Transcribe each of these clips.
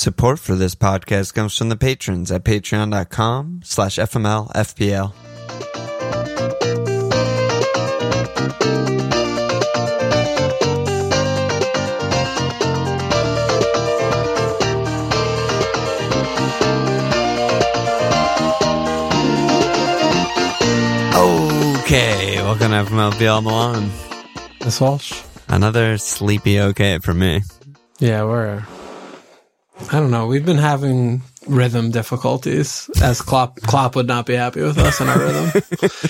Support for this podcast comes from the patrons at patreon.com slash fmlfpl. Okay, welcome to FMLFPL Milan. Miss Walsh. Another sleepy okay for me. Yeah, we're. I don't know. We've been having rhythm difficulties, as Klopp Klopp would not be happy with us and our rhythm.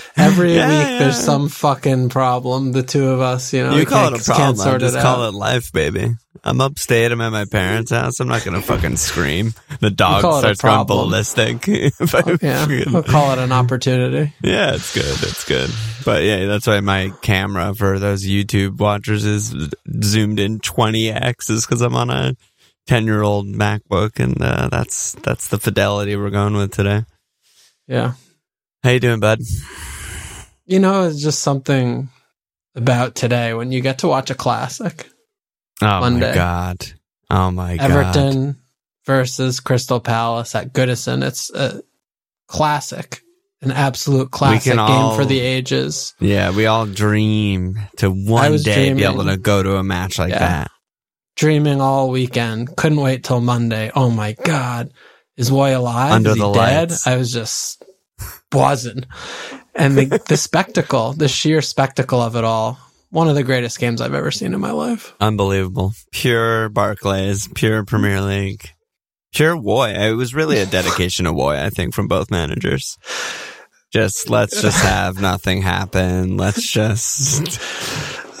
Every Yeah, week, yeah. there's some fucking problem. The two of us, you know, you call it a problem. sort Just call out. it life, baby. I'm upstate. I'm at my parents' house. I'm not gonna fucking scream. The dog starts going ballistic. I Yeah, we'll call it an opportunity. yeah, it's good. It's good. But yeah, that's why my camera for those YouTube watchers is zoomed in 20x is because I'm on a 10 year old MacBook, and uh, that's that's the fidelity we're going with today. Yeah, How you doing, bud? you know, it's just something about today when you get to watch a classic. Oh my god. Oh my god. Everton versus Crystal Palace at Goodison. It's a classic, an absolute classic game all- for the ages. Yeah, we all dream to one day be able to go to a match like Yeah. that. Dreaming all weekend. Couldn't wait till Monday. Oh my God. Is Roy alive? Under Is he the dead? lights. I was just buzzing. And the, the spectacle, the sheer spectacle of it all. One of the greatest games I've ever seen in my life. Unbelievable. Pure Barclays, pure Premier League. Pure Woy. It was really a dedication to Woy, I think, from both managers. Just let's just have nothing happen. Let's just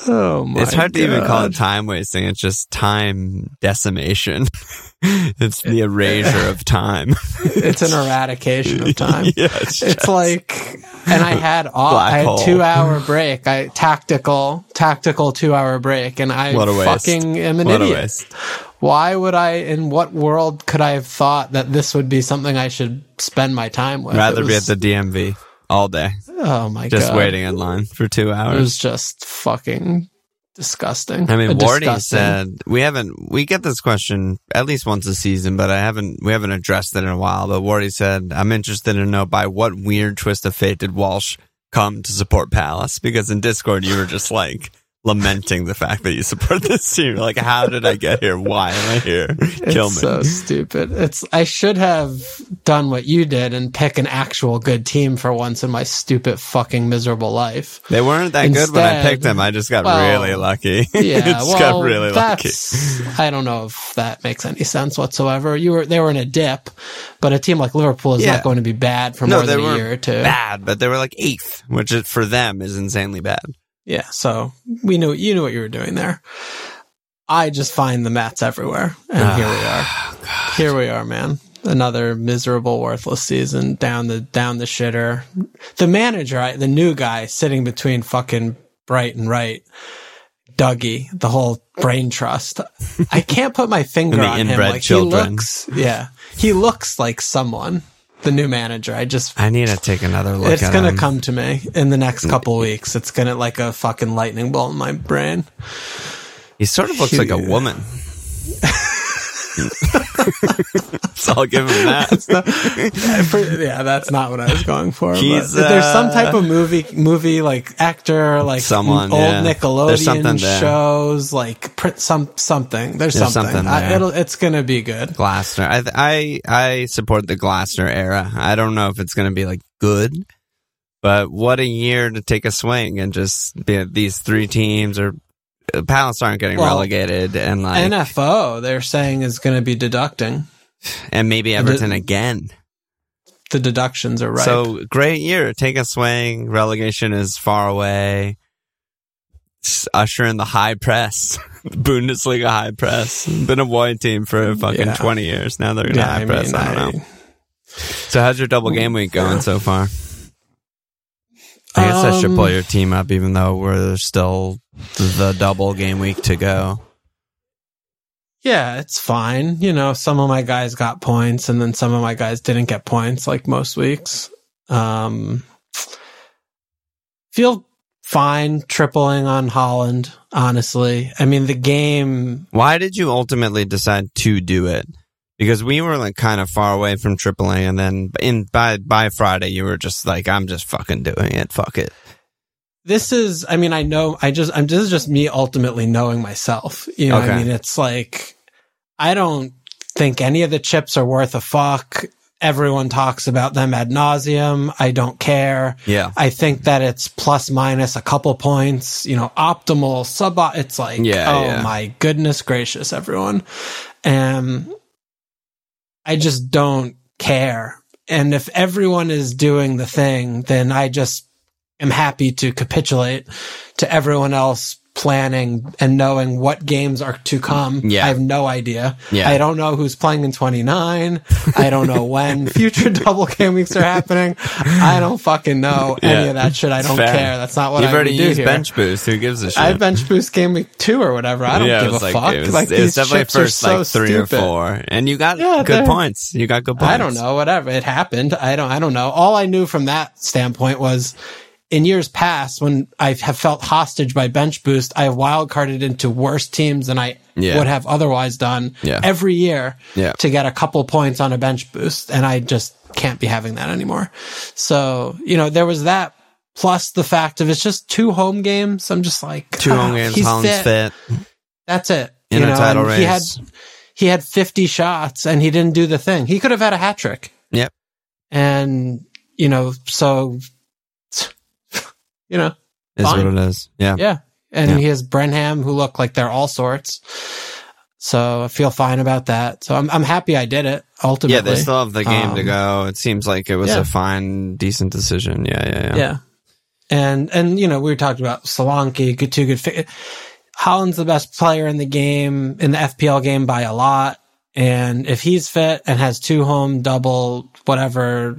Oh my It's hard to even call it time wasting. It's just time decimation. it's the erasure of time. It's an eradication of time. yeah, it's, It's just- like, and I had all, I had hole. two hour break. I tactical, tactical two hour break, and I What a waste. fucking am an what a idiot. waste. Why would I? In what world could I have thought that this would be something I should spend my time with? Rather It be at the DMV all day, oh my just god, Just waiting in line for two hours. It was just fucking disgusting. I mean, Wardy said we haven't. We get this question at least once a season, but I haven't. We haven't addressed it in a while. But Wardy said, "I'm interested to know by what weird twist of fate did Walsh come to support Palace? Because in Discord, you were just like lamenting the fact that you support this team. Like, how did I get here? Why am I here? Kill It's me." so stupid. It's I should have done what you did and pick an actual good team for once in my stupid fucking miserable life. they weren't that good when I picked them. I just got well, really lucky. Yeah, just well, got really lucky. I don't know if that makes any sense whatsoever. You were they were in a dip, but a team like Liverpool is Yeah. not going to be bad for No, more they than a year or two. bad, but they were like eighth, which is, for them is insanely bad. Yeah, so we knew you knew what you were doing there. I just find the mats everywhere, and here we are. Oh, Here we are, man. Another miserable, worthless season down the down the shitter. The manager, I- the new guy, sitting between fucking Bright and Right, Dougie, the whole brain trust. I can't put my finger on him. Like children. he looks, yeah, he looks like someone. The new manager. I just I need to take another look it's gonna him. come to me in the next couple weeks. It's gonna like a fucking lightning bolt in my brain. He sort of looks like a woman. so I'll give him that. That's not- for- yeah, that's not what I was going for. but He's, there's some uh, type of movie, movie like actor, like Someone, old yeah. Nickelodeon shows, like print some something. There's, There's something. something I, there. it'll, it's gonna be good. Glasner. I I I support the Glasner era. I don't know if it's going to be like good, but what a year to take a swing and just be these three teams or uh, Palace aren't getting Well, relegated and like NFO, they're saying is going to be deducting. and maybe Everton again. The deductions are right. So great year. Take a swing. Relegation is far away. Usher in the high press, Bundesliga high press. Been a white team for fucking Yeah. twenty years. Now they're in high press. I don't know. So how's your double game week going so far? I guess I should Um, pull your team up, even though we're still the double game week to go. Yeah, it's fine. You know, some of my guys got points and then some of my guys didn't get points like most weeks. Um feel fine tripling on Haaland, honestly. I mean, the game Why did you ultimately decide to do it? Because we were like kind of far away from AAA, and then in by by Friday, you were just like, "I'm just fucking doing it. Fuck it." this is I mean, I know I just I'm this is just me ultimately knowing myself. You know, what I mean, it's like I don't think any of the chips are worth a fuck. Everyone talks about them ad nauseum. I don't care. Yeah, I think that it's plus minus a couple points, you know, optimal sub. It's like, Yeah, oh yeah. my goodness gracious, everyone. And I just don't care. And if everyone is doing the thing, then I just am happy to capitulate to everyone else planning and knowing what games are to come. Yeah. I have no idea. Yeah. I don't know who's playing in 29. I don't know when future double game weeks are happening. I don't fucking know any of that shit. I don't fair. care. That's not what you've I already do used here. bench boost. Who gives a shit? I bench boost game week two or whatever. I don't yeah, give a like, fuck. It was, like it was definitely first so like three stupid. or four, and you got Yeah, good points. You got good points. I don't know, whatever. It happened. I don't I don't know. All I knew from that standpoint was in years past when I have felt hostage by bench boost, I have wildcarded into worse teams than I Yeah. would have otherwise done Yeah. every year Yeah. to get a couple points on a bench boost. And I just can't be having that anymore. So, you know, there was that plus the fact of it's just two home games. I'm just like Two ah, home games. he's Haaland's fit. That's it. in you a know, title race. He had he had 50 shots and he didn't do the thing. He could have had a hat trick. Yep. And you know, so you know, is fine. what it is. Yeah. yeah. And Yeah. he has Brenham who look like they're all sorts. So I feel fine about that. So I'm I'm happy I did it ultimately. Yeah, they still have the game to Um, go. It seems like it was yeah. a fine, decent decision. Yeah, yeah, yeah. Yeah. And and you know, we were talking about Solanke, good two good fit. Haaland's the best player in the game in the FPL game by a lot. And if he's fit and has two home double whatever,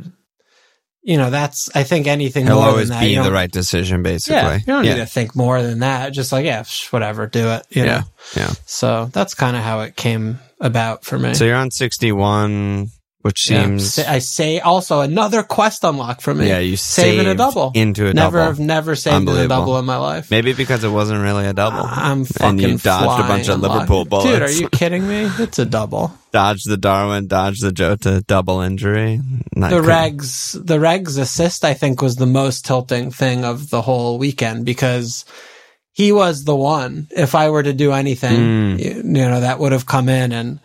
you know, that's I think anything He'll more always than that. be the right decision, basically. Yeah, you don't yeah. need to think more than that. Just like yeah, whatever, do it. You yeah, know. yeah. So that's kind of how it came about for me. So you're on 61, which seems Sa- I say also another quest unlock for me. yeah, you saving a double into a never double. have never saved a double in my life. Maybe because it wasn't really a double. I'm fucking and you dodged a bunch of unlock. Liverpool bullets. Dude, are you kidding me? It's a double. Dodge the Darwin, dodge the Jota double injury. Not The cool. regs, the regs assist, I think, was the most tilting thing of the whole weekend because he was the one. If I were to do anything, Mm. you, you know, that would have come in and.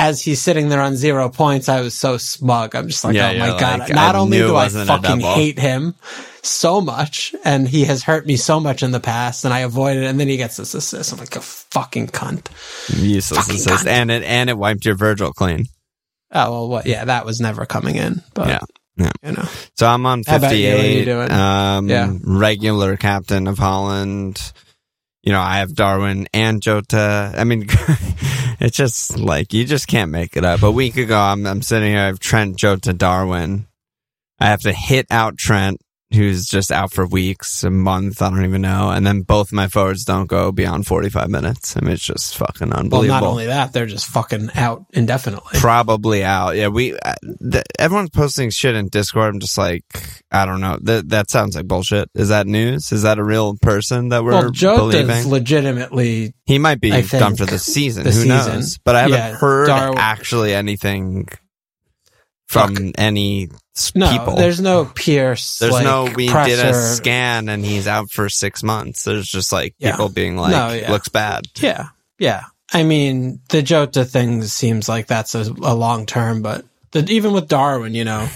As he's sitting there on zero points, I was so smug. I'm just like, Yeah, oh my you're god! Not I only do I fucking hate him so much, and he has hurt me so much in the past, and I avoided, it, and then he gets this assist. I'm like a fucking cunt. useless Fucking assist, cunt. and it and it wiped your Virgil clean. Oh well, what? Yeah, that was never coming in. But Yeah. Yeah. you know, So I'm on How about you? What are you 58. Um, Yeah. regular captain of Haaland. You know, I have Darwin and Jota. I mean, it's just like you just can't make it up. A week ago, I'm I'm sitting here. I have Trent, Jota, Darwin. I have to hit out Trent who's just out for weeks, a month, I don't even know. And then both my forwards don't go beyond 45 minutes. I mean, it's just fucking unbelievable. Well, not only that, they're just fucking out indefinitely. Probably out. Yeah, we. Uh, the, everyone's posting shit in Discord. I'm just like, I don't know. That that sounds like bullshit. Is that news? Is that a real person that we're well, believing? legitimately he might be think, done for the season. the Who season. knows? But I haven't Yeah, heard Darwin- actually anything from any s- no. people. There's no Pierce. There's like, no we did a scan and he's out for six months. There's just like Yeah. people being like, No, yeah. looks bad. Yeah, yeah. I mean, the Jota thing seems like that's a, a long term, but the, even with Darwin, you know,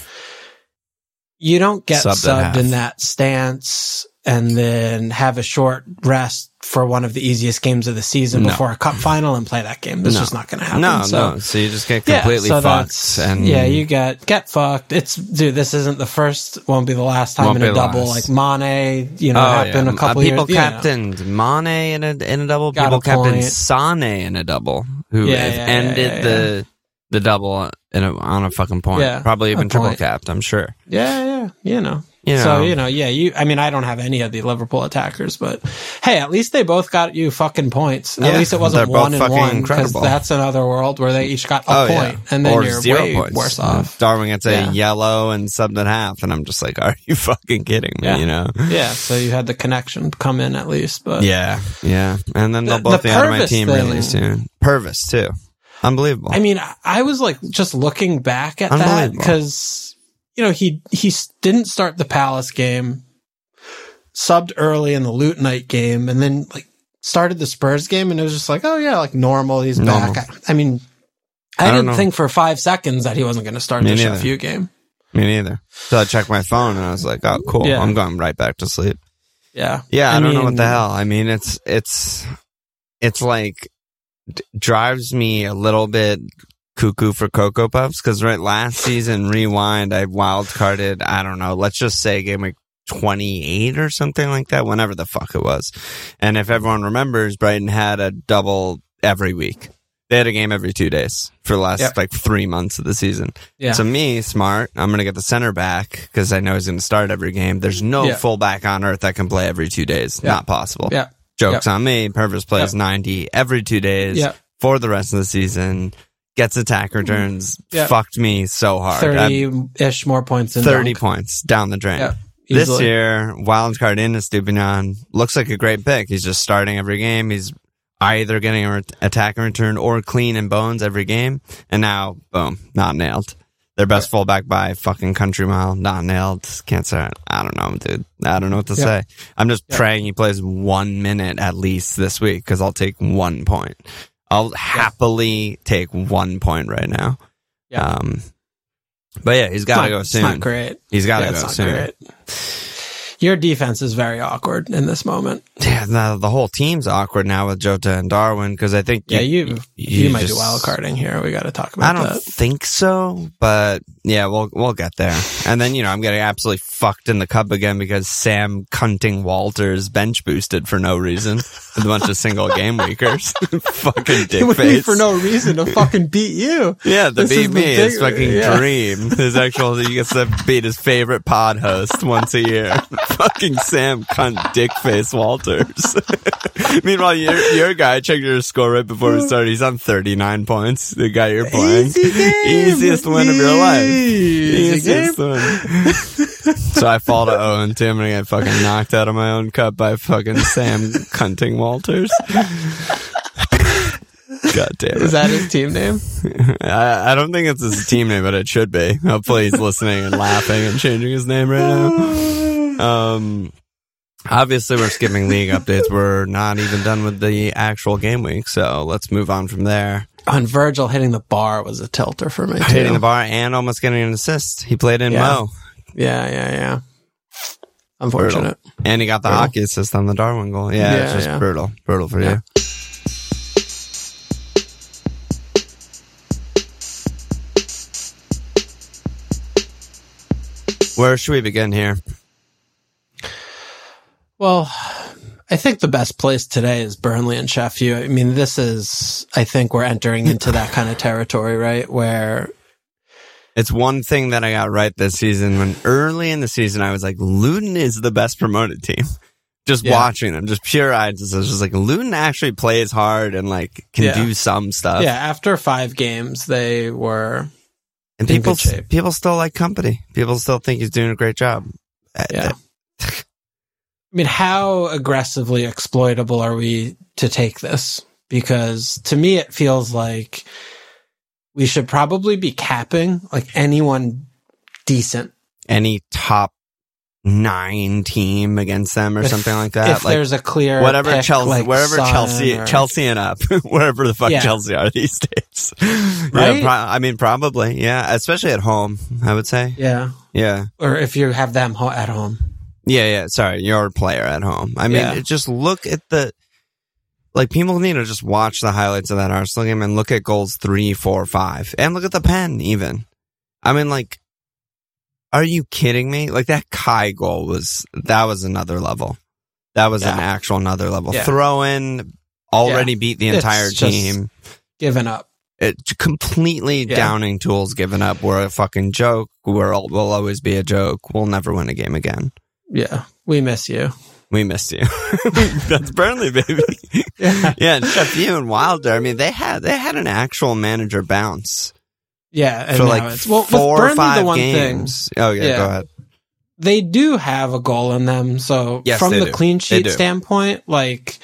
you don't get Subbed subbed in that stance and then have a short rest for one of the easiest games of the season No. before a cup final and play that game. That's No. just not going to happen. No, so, no. So you just get Yeah, completely so fucked. And yeah, you get get fucked. It's dude. This isn't the first. Won't be the last time in a double. last. Like Mane, you know, Oh, happened yeah. a couple uh, people years. you know. captained Mane in a in a double. Got people a captained. Sane in a double, who Yeah, yeah, ended yeah, yeah, the the double in a, on a fucking point. Yeah, Probably even triple capped. I'm sure. Yeah, yeah, you know. You know. So, you know, yeah, you, I mean, I don't have any of the Liverpool attackers, but hey, at least they both got you fucking points. At Yeah, least it wasn't one and one, because that's another world where they each got a oh point, yeah, and then or you're zero way points. worse off. Darwin gets a Yeah. yellow and something half, and I'm just like, are you fucking kidding me? You know. Yeah, so you had the connection come in at least, but Yeah, yeah, and then they'll The- both the be out of my team thing- really soon. Pervis too, unbelievable. I mean, I was like just looking back at that because you know he he didn't start the Palace game, subbed early in the Loot Night game, and then like started the Spurs game, and it was just like, oh yeah, like normal. He's Normal. back. I, I mean, I, I didn't know. think for five seconds that he wasn't going to start Me the. Sheffield game. Me neither. So I checked my phone and I was like, oh, cool. Yeah. I'm going right back to sleep. Yeah, Yeah, I, don't know what the hell. I mean, it's it's it's like d- drives me a little bit cuckoo for cocoa puffs because right last season rewind I wild carded I don't know let's just say game week 28 or something like that whenever the fuck it was and if everyone remembers Brighton had a double every week they had a game every two days for the last Yep. like three months of the season Yeah, so me, smart, I'm going to get the center back because I know he's going to start every game. There's no Yeah. fullback on earth that can play every two days. Yeah. Not possible. yeah, Joke's on me. Pervis plays 90 every two days for the rest of the season. Gets attack mm-hmm. returns. Yeah. Fucked me so hard. Thirty ish more points than 30 Dunk. points down the drain. Yeah, This year, wild card in Estupiñán looks like a great pick. He's just starting every game. He's either getting an attack and return or clean and bones every game. And now, boom, not nailed. Their best fullback by fucking country mile, not nailed. Can't say. I don't know, dude. I don't know what to Yeah. say. I'm just Yeah. praying he plays one minute at least this week because I'll take one point. I'll happily take one point right now. Yeah. Um, but yeah, he's It's got to go It's soon. not great. He's got to Yeah, go it's not soon. great. Your defense is very awkward in this moment. Yeah, now the whole team's awkward now with Jota and Darwin because I think Yeah, you you, might just- do wild carding here. We got to talk about. I don't that. think so, but yeah, we'll we'll get there. And then you know I'm getting absolutely fucked in the cup again because Sam Cunting Walters bench boosted for no reason with a bunch of single game weakers. Fucking dick It would be face. for no reason to fucking beat you. yeah, the This is beat me is big- fucking yeah. dream. His actual he gets to beat his favorite pod host once a year. fucking Sam cunt dick face Walters. Meanwhile, your your guy checked your score right before we started. He's on thirty nine points. The guy you're playing, Easy easiest win of your life. Game. so I fall to zero and two. I'm gonna get fucking knocked out of my own cup by fucking Sam cunting Walters. God damn it. Is that his team name? I, I don't think it's his team name, but it should be. Hopefully he's listening and laughing and changing his name right now. Um, obviously we're skipping league updates. We're not even done with the actual game week, so let's move on from there. On Virgil hitting the bar was a tilter for me. Too. Hitting the bar and almost getting an assist. He played in Yeah. Mo, Yeah, yeah, yeah. Unfortunate. and he got the Brutal. hockey assist on the Darwin goal. Yeah, it's Yeah, just yeah. brutal, brutal for you. Where should we begin here? Well, I think the best place today is Burnley and Sheffield. I mean, this is, I think we're entering into that kind of territory, right? Where It's one thing that I got right this season when early in the season I was like, Luton is the best promoted team. Just Yeah. watching them, just pure eyes. I was just like, Luton actually plays hard and like can Yeah. do some stuff. yeah, after five games, they were. And people, people still like Kompany. People still think he's doing a great job. Uh, Yeah. I mean, how aggressively exploitable are we to take this? Because to me, it feels like we should probably be capping like anyone decent. Any top nine team against them or If- something like that. If like there's a clear whatever pick, Chelsea, like wherever Son Chelsea, or- Chelsea and up, wherever the fuck Yeah. Chelsea are these days. Right? Yeah, pro- I mean, probably, yeah, especially at home. I would say, yeah, yeah, or if you have them ho- at home. Yeah, yeah. Sorry, your player at home. I mean, Yeah. just look at the. Like people need to just watch the highlights of that Arsenal game and look at goals three, four, five, and look at the pen even. I mean, like, are you kidding me? Like that Kai goal was that was another level. That was an actual another level. Yeah. Throw in already beat the entire just- team. Given up. It completely Yeah. downing tools given up. We're a fucking joke. We're all, we'll always be a joke. We'll never win a game again. Yeah, we miss you. We miss you. That's Burnley, baby. Yeah, yeah, and Sheffield and Wilder. I mean, they had they had an actual manager bounce yeah. And for like it's- well, four Burnley, or five the one games. oh yeah, Yeah. go ahead. they do have a goal in them. So Yes, from the do. clean sheet standpoint, like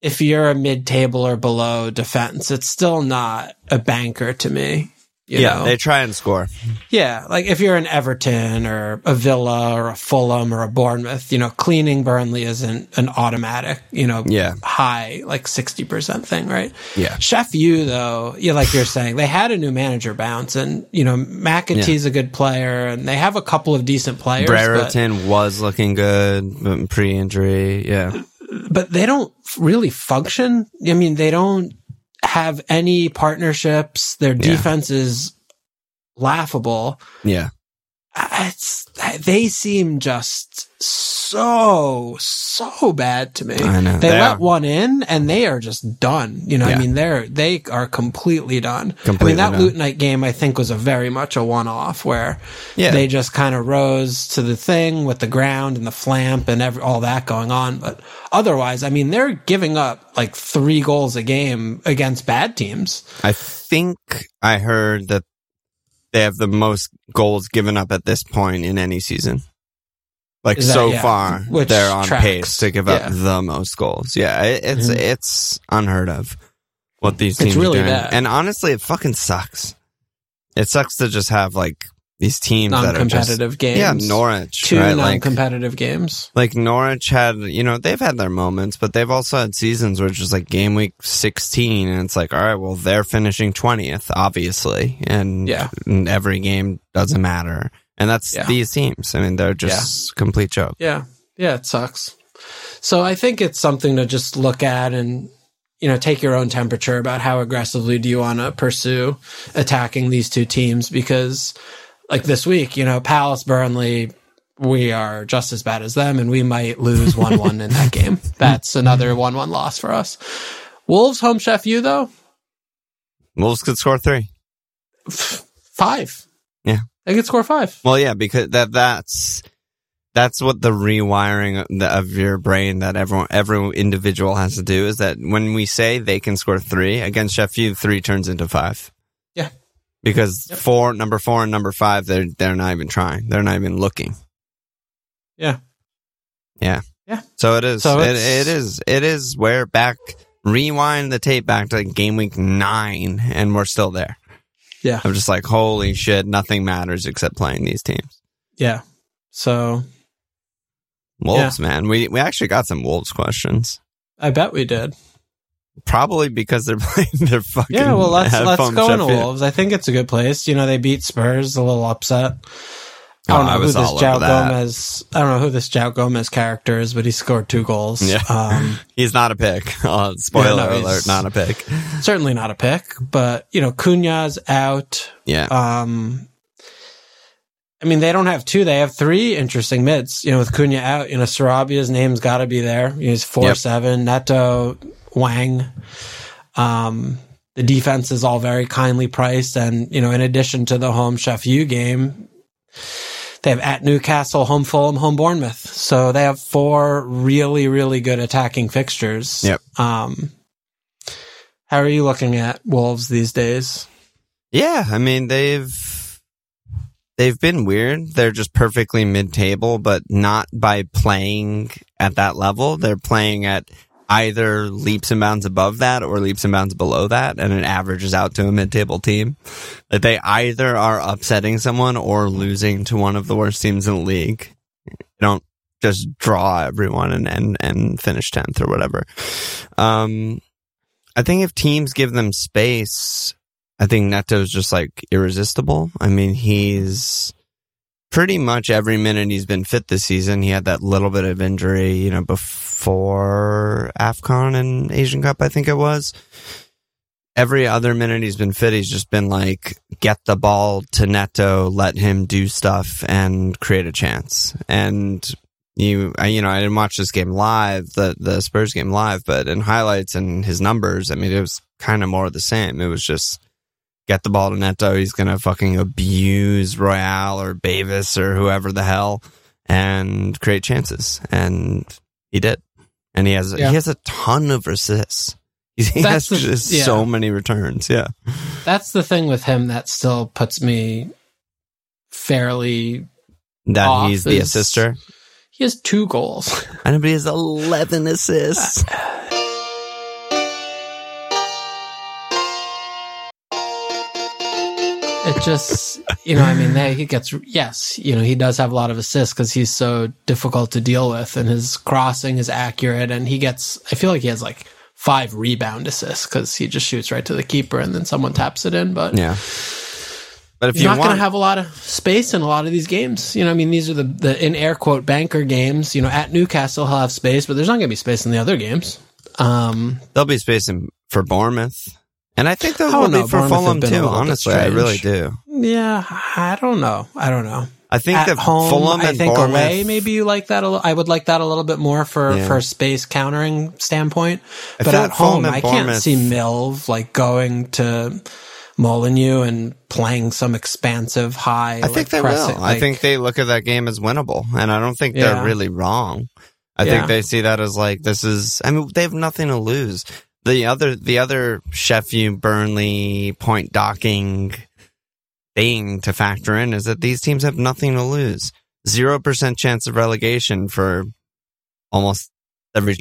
if you're a mid table or below defense, it's still not a banker to me. Yeah, know? they try and score. yeah. Like if you're an Everton or a Villa or a Fulham or a Bournemouth, you know, cleaning Burnley isn't an automatic, you know, Yeah, high like sixty percent thing, right? yeah, Sheff U though, yeah, like you're saying, they had a new manager bounce, and you know McAtee's a good player, and they have a couple of decent players, but, Brereton was looking good pre-injury. Yeah, but they don't really function. I mean, they don't have any partnerships. Their defense is laughable. yeah, It's they seem just so so bad to me. I know. They, They let are. one in and they are just done. You know, Yeah. I mean, they're they are completely done. Completely I mean, that done. Lutonite game I think was a very much a one off where Yeah. they just kind of rose to the thing with the ground and the flamp and every, all that going on. But otherwise, I mean, they're giving up like three goals a game against bad teams. I think I heard that they have the most goals given up at this point in any season. Like that- so yeah, far, which they're on tracks. pace to give up Yeah. the most goals. Yeah, it, it's Mhm. it's unheard of what these It's teams really are doing. bad. And honestly, it fucking sucks. It sucks to just have like these teams that are just Non-competitive games. yeah Norwich Two right? like non-competitive games. like Norwich had, you know, they've had their moments, but they've also had seasons where it's just like game week 16 and it's like, all right, well, they're finishing 20th, obviously. And, Yeah. and every game doesn't matter. And that's Yeah. these teams. I mean, they're just complete joke. Yeah. Yeah, it sucks. So I think it's something to just look at and you know take your own temperature about how aggressively do you want to pursue attacking these two teams because like this week, you know, Palace Burnley we are just as bad as them and we might lose 1-1 in that game. That's another 1-1 loss for us. Wolves home Sheff U though? Wolves could score three. 5. Yeah. They could score 5. Well, yeah, because that, that's, that's what the rewiring of your brain that everyone, every individual has to do is that when we say they can score three against Sheffield, three turns into five. Yeah. Because Yep. four, number four and number five, they're, they're not even trying. They're not even looking. Yeah. Yeah. Yeah. So it is, So it, it is, it is where back, rewind the tape back to like game week nine and we're still there. Yeah. I'm just like, holy shit, nothing matters except playing these teams. Yeah. So Wolves, man. We we actually got some Wolves questions. I bet we did. Probably because they're playing their fucking. Yeah, well, let's let's go into Wolves. I think it's a good place. You know, they beat Spurs, a little upset. I Oh, don't know I who this all João over that. Gomes. I don't know who this João Gomes character is, but he scored two goals. Yeah. Um, He's not a pick. Uh, spoiler Yeah, no, alert, not a pick. certainly not a pick, but you know, Cunha's out. Yeah, Um, I mean, they don't have two; they have three interesting mids. You know, with Cunha out, you know, Sarabia's name's got to be there. He's four Yep. seven. Neto, Hwang. Um, the defense is all very kindly priced. And, you know, in addition to the home Sheff U game, they have at Newcastle, home Fulham, home Bournemouth. So they have four really, really good attacking fixtures. Yep. Um, how are you looking at Wolves these days? Yeah, I mean they've they've been weird. They're just perfectly mid-table, but not by playing at that level. They're playing at either leaps and bounds above that or leaps and bounds below that, and it averages out to a mid-table team. That they either are upsetting someone or losing to one of the worst teams in the league. You don't just draw everyone and and, and finish tenth or whatever. Um, I think if teams give them space, I think Neto's just like irresistible. I mean, he's pretty much every minute he's been fit this season. He had that little bit of injury, you know, before AFCON and Asian Cup, I think it was. Every other minute he's been fit, he's just been like, get the ball to Neto, let him do stuff and create a chance. And you, you know, I didn't watch this game live, the, the Spurs game live, but in highlights and his numbers, I mean, it was kind of more of the same. It was just, get the ball to Neto. He's going to fucking abuse Royal or Bavis or whoever the hell and create chances. And he did. And he has, Yeah. he has a ton of assists. He That's has the- yeah. so many returns. Yeah. That's the thing with him that still puts me fairly. That Off he's the assister. He has two goals. I know, but he has 11 assists. just, you know, I mean, they, he gets, yes, you know, he does have a lot of assists because he's so difficult to deal with and his crossing is accurate and he gets, I feel like he has like five rebound assists because he just shoots right to the keeper and then someone taps it in. But yeah. But if he's you not want, going to have a lot of space in a lot of these games. You know, I mean, these are the, the in air quote banker games. You know, at Newcastle, he'll have space, but there's not going to be space in the other games. Um, there'll be space in, for Bournemouth. And I think will don't be for Fulham too. Honestly, I really do. yeah, I don't know. I don't know. I think at that home, Fulham I think Bournemouth, away, maybe you like that. A li- I would like that a little bit more for Yeah. for a space countering standpoint. I but at like home, I can't see Milv like going to Molineux and playing some expansive high. I like, think they pressing, will. I think they look at that game as winnable, and I don't think Yeah. they're really wrong. I Yeah. think they see that as like this is. I mean, they have nothing to lose. The other, the other Sheffield Burnley point docking thing to factor in is that these teams have nothing to lose. Zero percent chance of relegation for almost every.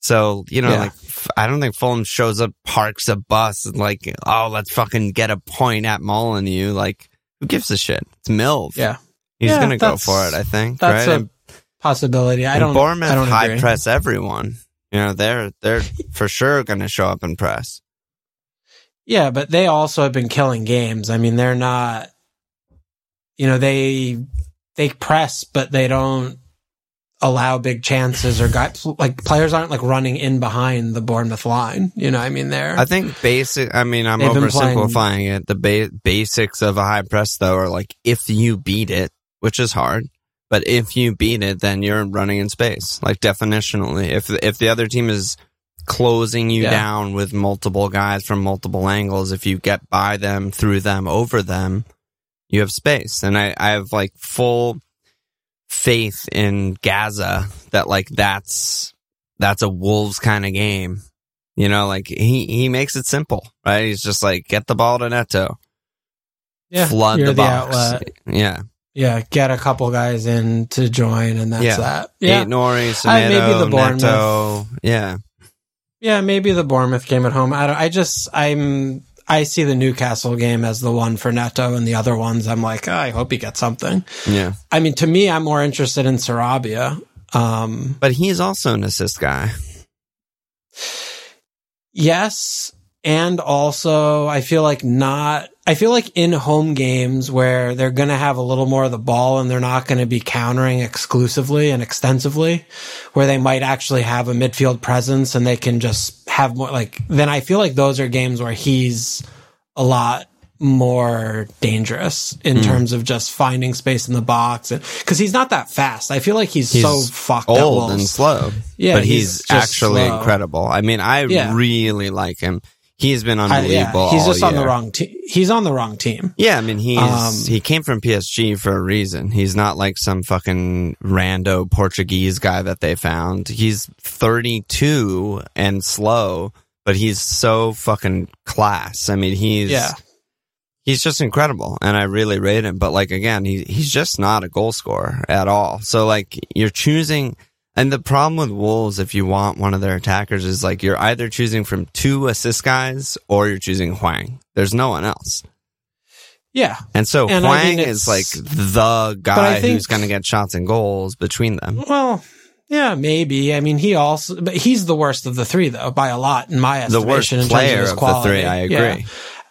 So you know, Yeah. like I don't think Fulham shows up, parks a bus, and like, oh, let's fucking get a point at Molineux. Like, who gives a shit? It's Mills. yeah, He's Yeah, gonna go for it. I think. that's right? a and, possibility. I don't. Bournemouth I don't high agree. press everyone. You know, they're they're for sure gonna show up and press. Yeah, but they also have been killing games. I mean, they're not. You know, they they press, but they don't allow big chances or guys like players aren't like running in behind the Bournemouth line. You know, I mean, they're I think basic. I mean, I'm oversimplifying it. The ba- basics of a high press, though, are like if you beat it, which is hard, but if you beat it, then you're running in space. Like definitionally, if if the other team is closing you Yeah. down with multiple guys from multiple angles, if you get by them, through them, over them, you have space. And I, I have like full faith in Gaza that like that's that's a Wolves kind of game. You know, like he he makes it simple, right? He's just like get the ball to Neto, yeah, flood the box. outlet. yeah, Yeah, get a couple guys in to join, and that's Yeah. that. yeah. Yeah, Nouri, I- maybe the Bournemouth. Neto. Yeah, yeah, maybe the Bournemouth game at home. I don't, I just I'm I see the Newcastle game as the one for Neto, and the other ones I'm like, oh, I hope he gets something. yeah. I mean, to me, I'm more interested in Sarabia. Um, But he's also an assist guy. yes, and also I feel like not. I feel like in home games where they're going to have a little more of the ball and they're not going to be countering exclusively and extensively, where they might actually have a midfield presence and they can just have more like, then I feel like those are games where he's a lot more dangerous in hmm. terms of just finding space in the box and because he's not that fast. I feel like he's, He's so fucked Old and slow. Yeah, but he's he's, actually slow. incredible. I mean, I Yeah. really like him. He's been I- yeah, unbelievable. he's just on the wrong team. He's on the wrong team. Yeah, I mean he's Um, he came from PSG for a reason. He's not like some fucking rando Portuguese guy that they found. He's 32 and slow, but he's so fucking class. I mean, he's Yeah. he's just incredible and I really rate him, but like again, he he's just not a goal scorer at all. So like you're choosing and the problem with Wolves, if you want one of their attackers, is like you're either choosing from two assist guys or you're choosing Hwang. There's no one else. Yeah. And so And I Hwang mean, is like the guy think- who's going to get shots and goals between them. Well, yeah, maybe. I mean, he also, but he's the worst of the three, though, by a lot in my estimation. The worst in terms player of, his of the three, I agree. Yeah.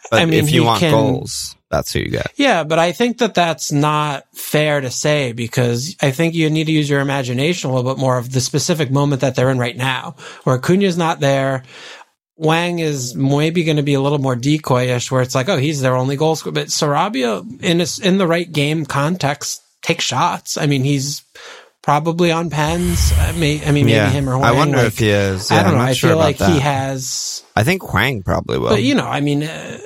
But I mean, if you want can- goals, that's who you get. Yeah, but I think that that's not fair to say because I think you need to use your imagination a little bit more of the specific moment that they're in right now, where Acuna's not there. Hwang is maybe going to be a little more decoyish, where it's like, oh, he's their only goal scorer. But Sarabia, in a, in the right game context, takes shots. I mean, he's probably on pens. I mean, I mean, maybe yeah. him or Hwang. I wonder like, if he is. I don't know. I sure feel like that. he has. I think Hwang probably will. But you know, I mean, uh,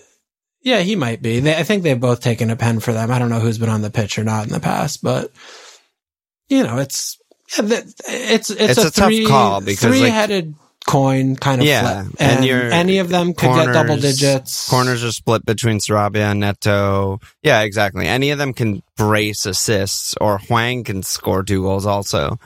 yeah, he might be. They, I think they've both taken a pen for them. I don't know who's been on the pitch or not in the past, but you know, it's it's it's, It's a, a tough three, call because, like- three-headed coin kind of Yeah, flip, and and, any of them could get double digits. Corners are split between Sarabia and Neto. Yeah, exactly. Any of them can brace assists, or Hwang can score two goals also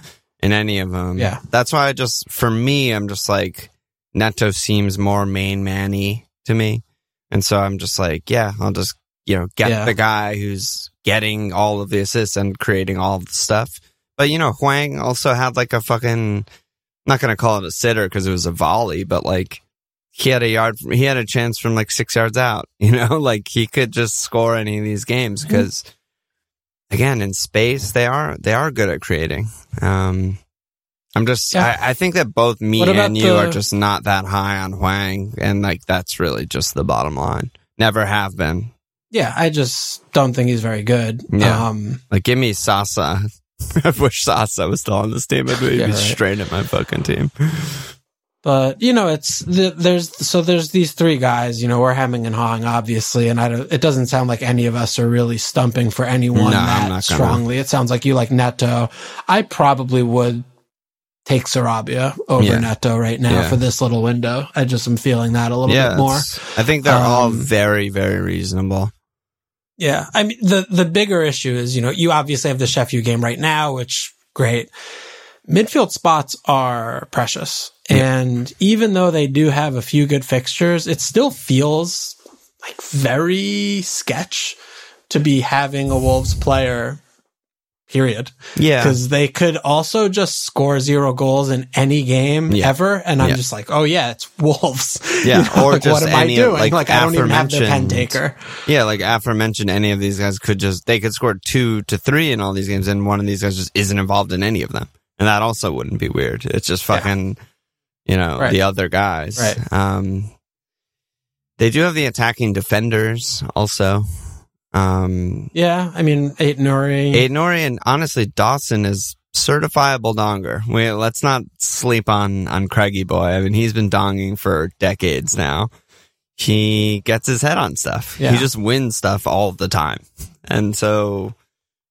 in any of them. Yeah. That's why I just, for me, I'm just like, Neto seems more main manny to me. And so I'm just like, yeah, I'll just, you know, get Yeah. the guy who's getting all of the assists and creating all of the stuff. But, you know, Hwang also had like a fucking, I'm not going to call it a sitter because it was a volley, but like, he had a yard, he had a chance from like six yards out, you know, like he could just score any of these games Mm-hmm. because again, in space, they are, they are good at creating. Um, I'm just, Yeah. I, I think that both me and you the- are just not that high on Hwang. And like, that's really just the bottom line. Never have been. Yeah, I just don't think he's very good. Yeah. Um, Like, give me Sasa. I wish Sasa was still on this team. I'd be Yeah, right. straight at my fucking team. But you know, it's the, there's so there's these three guys. You know, we're hemming and hawing, obviously, and I don't, it doesn't sound like any of us are really stumping for anyone No, that strongly. It sounds like you like Neto. I probably would take Sarabia over Yeah. Neto right now Yeah. for this little window. I just am feeling that a little yeah. bit more. I think they're all Um, very, very reasonable. Yeah. I mean, the, the bigger issue is, you know, you obviously have the Sheffield game right now, which great. Midfield spots are precious. And even though they do have a few good fixtures, it still feels like very sketch to be having a Wolves player, period. Yeah. Because they could also just score zero goals in any game Yeah. ever. And I'm Yeah. just like, oh yeah, it's Wolves. Yeah, You know, or like, just what am I any, doing? like, Like, I don't even have the pen taker. Yeah, like aforementioned, any of these guys could just they could score two to three in all these games, and one of these guys just isn't involved in any of them, and that also wouldn't be weird. It's just Yeah. fucking, you know, Right. the other guys. Right. Um, they do have the attacking defenders also. Um, Yeah, I mean, Aït-Nouri. Aiden Nori and honestly Dawson is certifiable donger. We let's not sleep on on Craigie boy. I mean, he's been donging for decades now. He gets his head on stuff. Yeah. He just wins stuff all the time. And so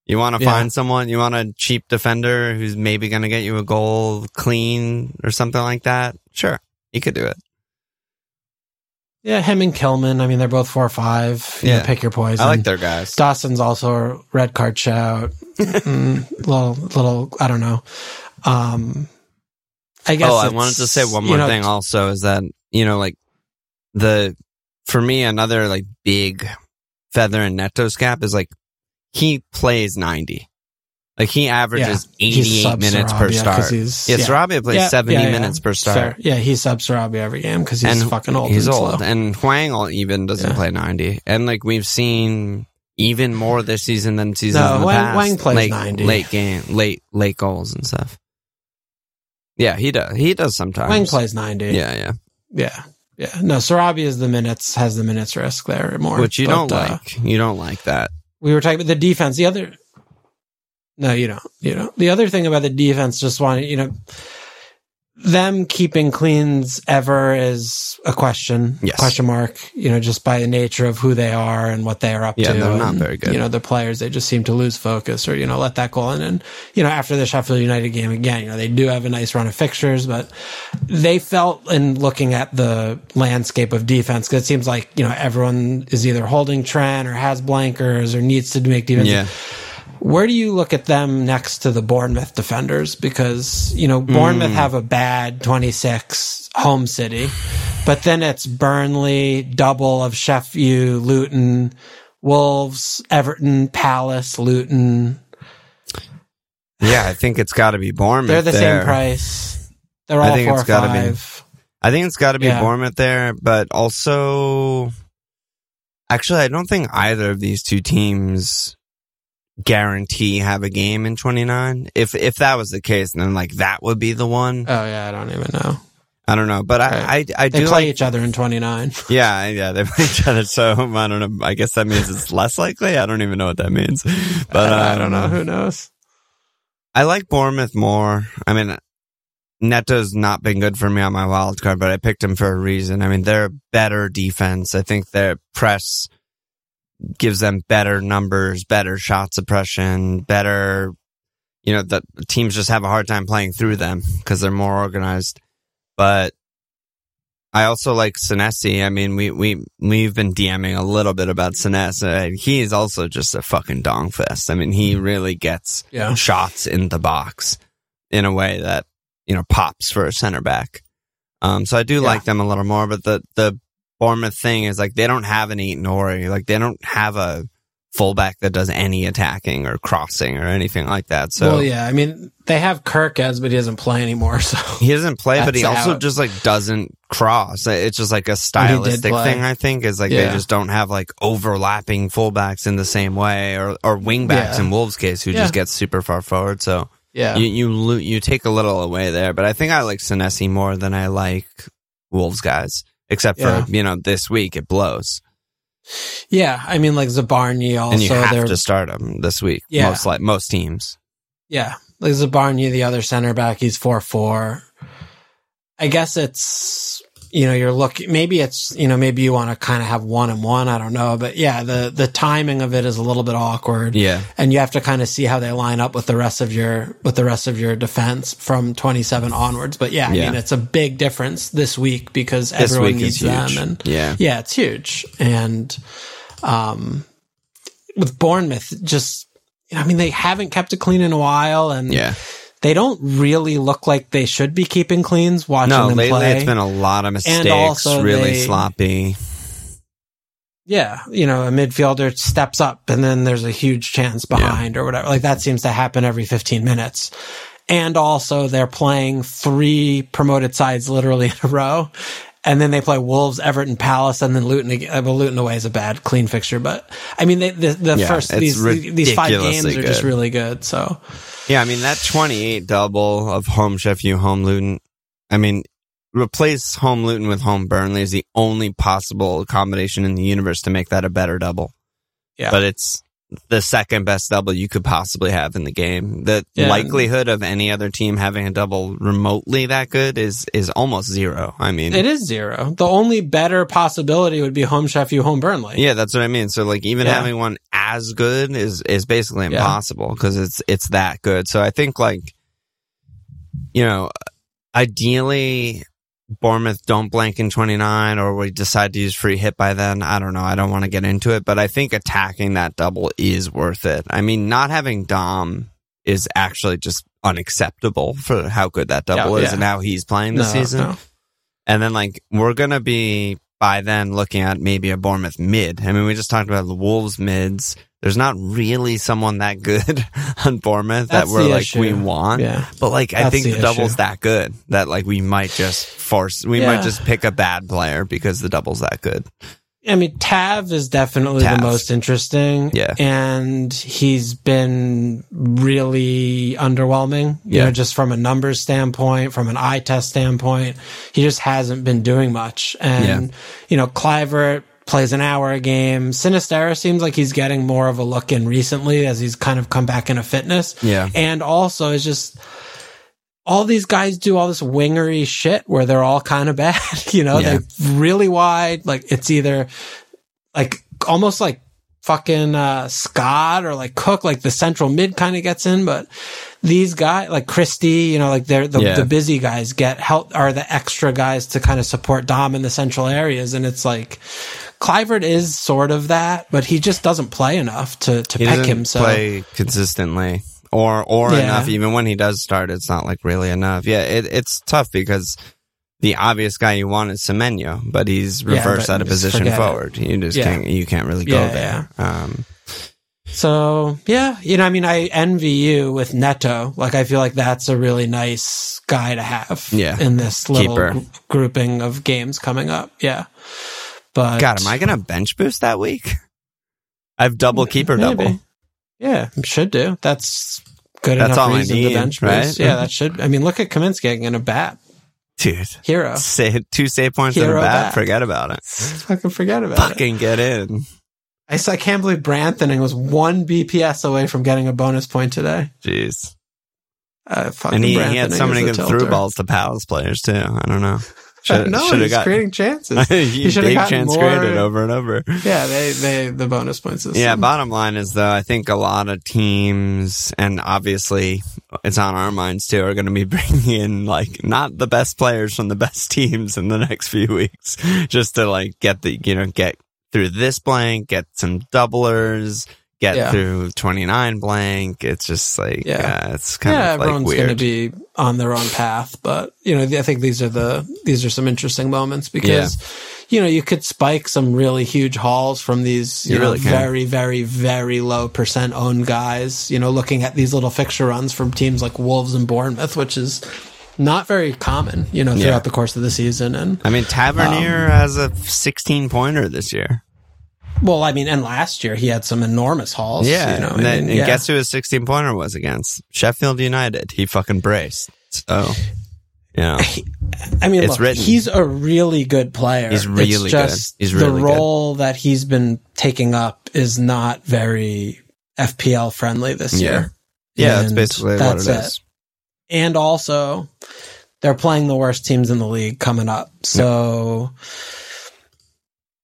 you want to Yeah. find someone, you want a cheap defender who's maybe going to get you a goal clean or something like that. Sure. He could do it. Yeah, him and Kilman. I mean, they're both four or five. You know, Yeah. pick your poison. I like their guys. Dawson's also a red card shout. mm, little, little, I don't know. Um, I guess. Oh, I wanted to say one you more know, thing also is that, you know, like the, for me, another like big feather in Neto's cap is like he plays 90. Like he averages he's 88 sub minutes per start. he's- Yeah, yeah. Sarabia plays Yeah, 70 yeah, yeah. minutes per start. Fair. Yeah, he subs Sarabia every game because he's and fucking old. He's and old. slow. And Hwang all- even doesn't Yeah. play 90. And like we've seen even more this season than seasons No, in the Hwang- past. Hwang plays late, 90. Late game, late, late goals and stuff. Yeah, he does. He does sometimes. Hwang plays ninety. Yeah, yeah. yeah, yeah. No, Sarabia is the minutes has the minutes risk there more, Which you but, don't uh, like. You don't like that. we were talking about the defense. The other, no, you don't. You know, the other thing about the defense, just wanted, you know, them keeping cleans ever is a question, Yes. question mark. You know, just by the nature of who they are and what they are up Yeah, to. they're not and, very good. You know, the players they just seem to lose focus or you know let that go in. And you know, after the Sheffield United game again, you know they do have a nice run of fixtures, but they felt in looking at the landscape of defense because it seems like you know everyone is either holding Trent or has blankers or needs to make defense. Yeah. Where do you look at them next to the Bournemouth defenders? Because, you know, Bournemouth hmm. have a bad 26 home city, but then it's Burnley, double of Sheffield, Luton, Wolves, Everton, Palace, Luton. Yeah, I think it's got to be Bournemouth. They're the there. same price. They're I all think four it's gotta be. five. I think it's got to be Yeah. Bournemouth there, but also, actually, I don't think either of these two teams guarantee have a game in 29. If if that was the case, then like that would be the one. Oh yeah, I don't even know. I don't know, but I I, I They do play like each other in 29. yeah yeah they play each other. So I don't know. I guess that means it's less likely. I don't even know what that means. But I don't know. um, Who knows? I like Bournemouth more. I mean, Neto's not been good for me on my wild card, but I picked him for a reason. I mean, they're a better defense. I think their press gives them better numbers, better shot suppression, better, you know, the teams just have a hard time playing through them because they're more organized. But I also like Senesi. I mean, we, we, we've been DMing a little bit about Senesi. He is also just a fucking dong fest. I mean, he really gets Yeah. shots in the box in a way that you know pops for a center back. Um, so I do Yeah. like them a little more, but the the Bournemouth thing is like they don't have an Aït-Nouri, like they don't have a fullback that does any attacking or crossing or anything like that. So well, yeah. I mean, they have Kerkez, but he doesn't play anymore. So he doesn't play, but he also just like doesn't cross. It's just like a stylistic thing. I think is like Yeah. they just don't have like overlapping fullbacks in the same way, or or wingbacks Yeah. in Wolves' case who Yeah. just get super far forward. So. yeah, You you you take a little away there, but I think I like Senesi more than I like Wolves guys. Except Yeah. for you know this week it blows, yeah. I mean, like Zabarny also. and you have they're to start him this week. Yeah. most like most teams. Yeah, like Zabarny, the other center back, he's four four. I guess it's you know you're looking. Maybe it's you know maybe you want to kind of have one and one. I don't know, but yeah, the the timing of it is a little bit awkward. Yeah, and you have to kind of see how they line up with the rest of your with the rest of your defense from 27 onwards. But yeah, I mean it's a big difference this week because this everyone week needs them, and yeah, yeah, it's huge. And um, with Bournemouth, just I mean, they haven't kept it clean in a while, and yeah. They don't really look like they should be keeping cleans. Watching No, them lately play, it's been a lot of mistakes, really they- sloppy. yeah, you know, a midfielder steps up and then there's a huge chance behind or whatever. Like that seems to happen every 15 minutes. And also they're playing three promoted sides literally in a row. And then they play Wolves, Everton, Palace, and then Luton. uh, Well, Luton away is a bad clean fixture, but I mean, they, the, the Yeah, first, these, these five games are just really good. So Yeah, I mean that twenty-eight double of home Sheffield, home Luton. I mean, replace home Luton with home Burnley is the only possible combination in the universe to make that a better double. Yeah. but it's the second best double you could possibly have in the game. The Yeah. likelihood of any other team having a double remotely that good is is almost zero. I mean, it is zero. The only better possibility would be home Sheff U home Burnley. yeah, that's what I mean. So like even Yeah. having one as good is is basically impossible because it's it's that good. So I think like you know, ideally Bournemouth don't blank in 29 or we decide to use free hit by then. I don't know. I don't want to get into it, but I think attacking that double is worth it. I mean, not having Dom is actually just unacceptable for how good that double Yeah, is yeah. and how he's playing this No, season. no. And then like we're gonna be by then looking at maybe a Bournemouth mid. I mean, we just talked about the Wolves mids. There's not really someone that good on Bournemouth That's that we're like issue. we want. Yeah. But like I That's think the the, double's that good that like we might just force we Yeah. might just pick a bad player because the double's that good. I mean, Tav is definitely Tav. the most interesting. Yeah. And he's been really underwhelming, you Yeah. know, just from a numbers standpoint, from an eye test standpoint. He just hasn't been doing much. And, you know, Kluivert plays an hour a game. Sinisterra seems like he's getting more of a look in recently as he's kind of come back into fitness. Yeah. And also is just, all these guys do all this wingery shit where they're all kind of bad. You know, Yeah. they're really wide. Like it's either like almost like fucking uh, Scott or like Cook, like the central mid kind of gets in, but these guys like Christie, you know, like they're the, Yeah. the busy guys get help are the extra guys to kind of support Dom in the central areas, and it's like. Kluivert is sort of that, but he just doesn't play enough to, to He pick him. So play consistently, or or Yeah. enough. Even when he does start, it's not like really enough. Yeah, it, it's tough because the obvious guy you want is Semenyo, but he's Yeah, reversed but out of position forget it. forward. You just Yeah. can't you can't really go Yeah, there. Um, So yeah, you know, I mean, I envy you with Neto. Like, I feel like that's a really nice guy to have. Yeah. in this little gr- grouping of games coming up. Yeah, but God, am I gonna bench boost that week? I have double keeper Maybe. double. Yeah, should do. That's good That's enough all I need, to bench right? boost. Yeah, that should. I mean, look at Kaminski getting a bat Dude, hero. say two save points in a Hero bat. bat. Forget about it. Fucking forget about it. Fucking get in. I, I can't believe Branthening was one BPS away from getting a bonus point today. Jeez. Uh, fucking And he, he had so many good through balls to Palace players too. I don't know. no, shoulda he's got- creating chances. he big gotten chance more- created over and over. Yeah, they they the bonus points. Is Yeah, bottom line is though, I think a lot of teams, and obviously it's on our minds too, are going to be bringing in like not the best players from the best teams in the next few weeks, just to like get the you know get through this blank, get some doublers, get Yeah. through twenty nine blank. It's just like Yeah. yeah, it's kind yeah, of like everyone's going to be on their own path, but you know, I think these are the these are some interesting moments because you know you could spike some really huge hauls from these you, You know really very very very low percent owned guys. You know, looking at these little fixture runs from teams like Wolves and Bournemouth, which is not very common. You know, throughout Yeah. the course of the season and. I mean, Tavernier Um, has a sixteen pointer this year. Well, I mean, and last year he had some enormous hauls. Yeah, you know, and, I mean, and yeah. guess who his 16 pointer was against? Sheffield United. He fucking braced. So, you know, I mean, It's look, written. he's a really good player. He's really it's good. He's really the good. role that he's been taking up is not very FPL friendly this Yeah. year. yeah, that's basically that's what it is. And also, they're playing the worst teams in the league coming up. So,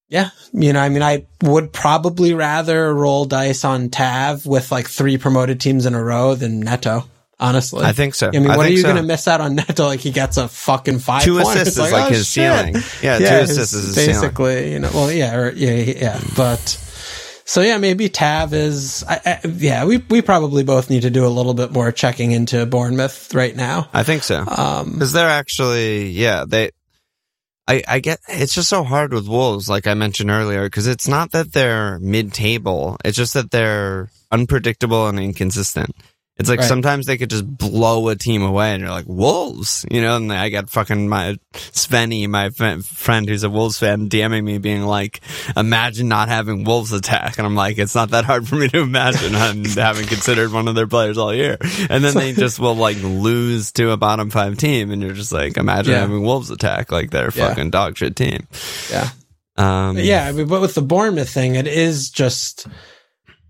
yeah, you know, I mean, I would probably rather roll dice on Tav with like three promoted teams in a row than Neto. Honestly, I think so. I mean, what are you so. going to miss out on Neto? Like he gets a fucking five. Two pointer. assists It's is like oh, his shit. ceiling. Yeah, two assists is his ceiling. basically. You know, well, yeah, or, yeah, yeah, but so yeah, maybe Tav is. I, I, yeah, we we probably both need to do a little bit more checking into Bournemouth right now. I think so. Um, Because they're actually, yeah, they. I, I get it's just so hard with Wolves, like I mentioned earlier, because it's not that they're mid-table; it's just that they're unpredictable and inconsistent. It's like Right. sometimes they could just blow a team away, and you're like Wolves, you know. And I got fucking my Svenny, my f- friend who's a Wolves fan, DMing me, being like, "Imagine not having Wolves attack," and I'm like, "It's not that hard for me to imagine, having considered one of their players all year." And then they just will like lose to a bottom five team, and you're just like, imagine Yeah. having Wolves attack like they're Yeah. fucking dog shit team. yeah, Um, yeah. I mean, but with the Bournemouth thing, it is just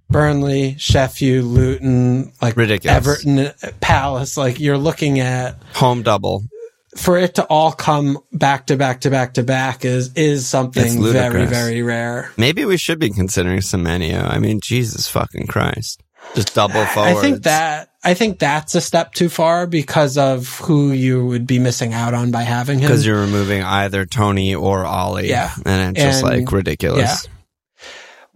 Burnley, Sheffield, Luton, like Ridiculous. Everton, uh, Palace. Like you're looking at home double. for it to all come back to back to back to back is is something very very rare. Maybe we should be considering Semenyo. I mean, Jesus fucking Christ. Just double forwards. I think that I think that's a step too far because of who you would be missing out on by having him. because you're removing either Tony or Ollie. Yeah. And it's just And- like ridiculous. yeah.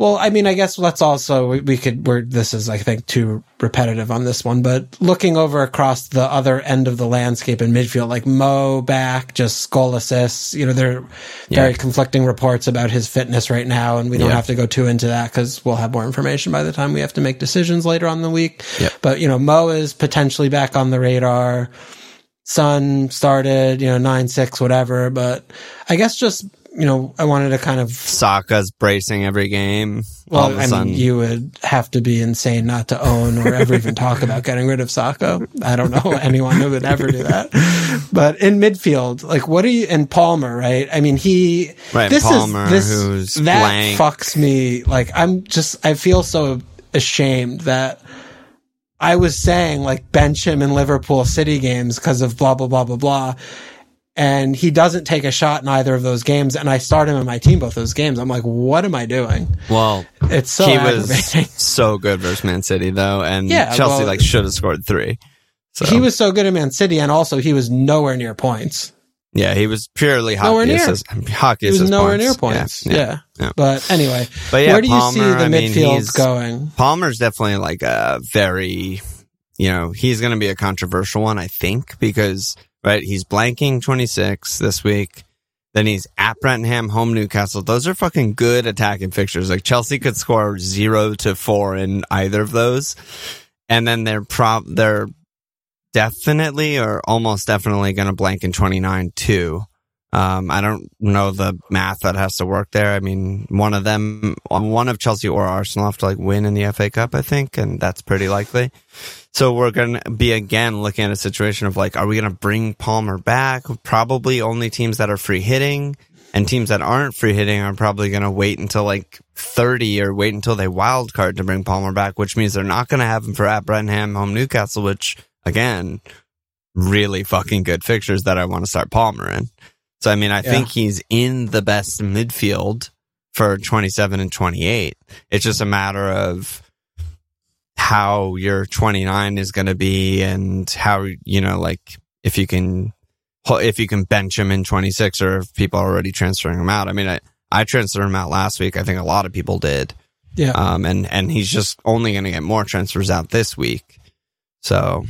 Well, I mean, I guess let's also we, we could. We're this is I think too repetitive on this one, but looking over across the other end of the landscape in midfield, like Mo back, just goal assists. You know, there are very Yeah. conflicting reports about his fitness right now, and we don't Yeah. have to go too into that because we'll have more information by the time we have to make decisions later on the week. Yep. But you know, Mo is potentially back on the radar. Son started, you know, nine six whatever, but I guess just you know, I wanted to kind of Saka's bracing every game. well, all of a I sudden. mean, you would have to be insane not to own or ever even talk about getting rid of Saka. I don't know anyone who would ever do that. But in midfield, like, what are you? And Palmer, right? I mean, he. Right, this Palmer, is, this, who's that blank. fucks me. Like, I'm just. I feel so ashamed that I was saying like bench him in Liverpool City games because of blah blah blah blah blah. And he doesn't take a shot in either of those games, and I start him in my team both those games. I'm like, what am I doing? Well, It's so he was so good versus Man City though, and Yeah, Chelsea well- like should have scored three. So He was so good at Man City, and also he was nowhere near points. yeah, he was purely hockey Nowhere near. assist. Hockey He was nowhere points. near points. Yeah, yeah. But anyway, But yeah, where do you see Palmer, the I mean, midfield going? Palmer's definitely like a very, you know, he's going to be a controversial one, I think, because, right, he's blanking 26 this week. Then he's at Brentham, home Newcastle. Those are fucking good attacking fixtures. Like Chelsea could score zero to four in either of those. And then they're prob, they're definitely or almost definitely going to blank in 29 too. Um, I don't know the math that has to work there. I mean, one of them, one of Chelsea or Arsenal have to like win in the FA Cup, I think, and that's pretty likely. So we're going to be again looking at a situation of like, are we going to bring Palmer back? Probably only teams that are free hitting and teams that aren't free hitting are probably going to wait until like 30 or wait until they wild card to bring Palmer back, which means they're not going to have him for at Brenham, home Newcastle, which again, really fucking good fixtures that I want to start Palmer in. So, I mean, I Yeah. think he's in the best midfield for 27 and 28. It's just a matter of how your 29 is going to be and how, you know, like if you can, if you can bench him in 26 or if people are already transferring him out. I mean, I, I transferred him out last week. I think a lot of people did. Yeah, Um, and, and he's just only going to get more transfers out this week. So,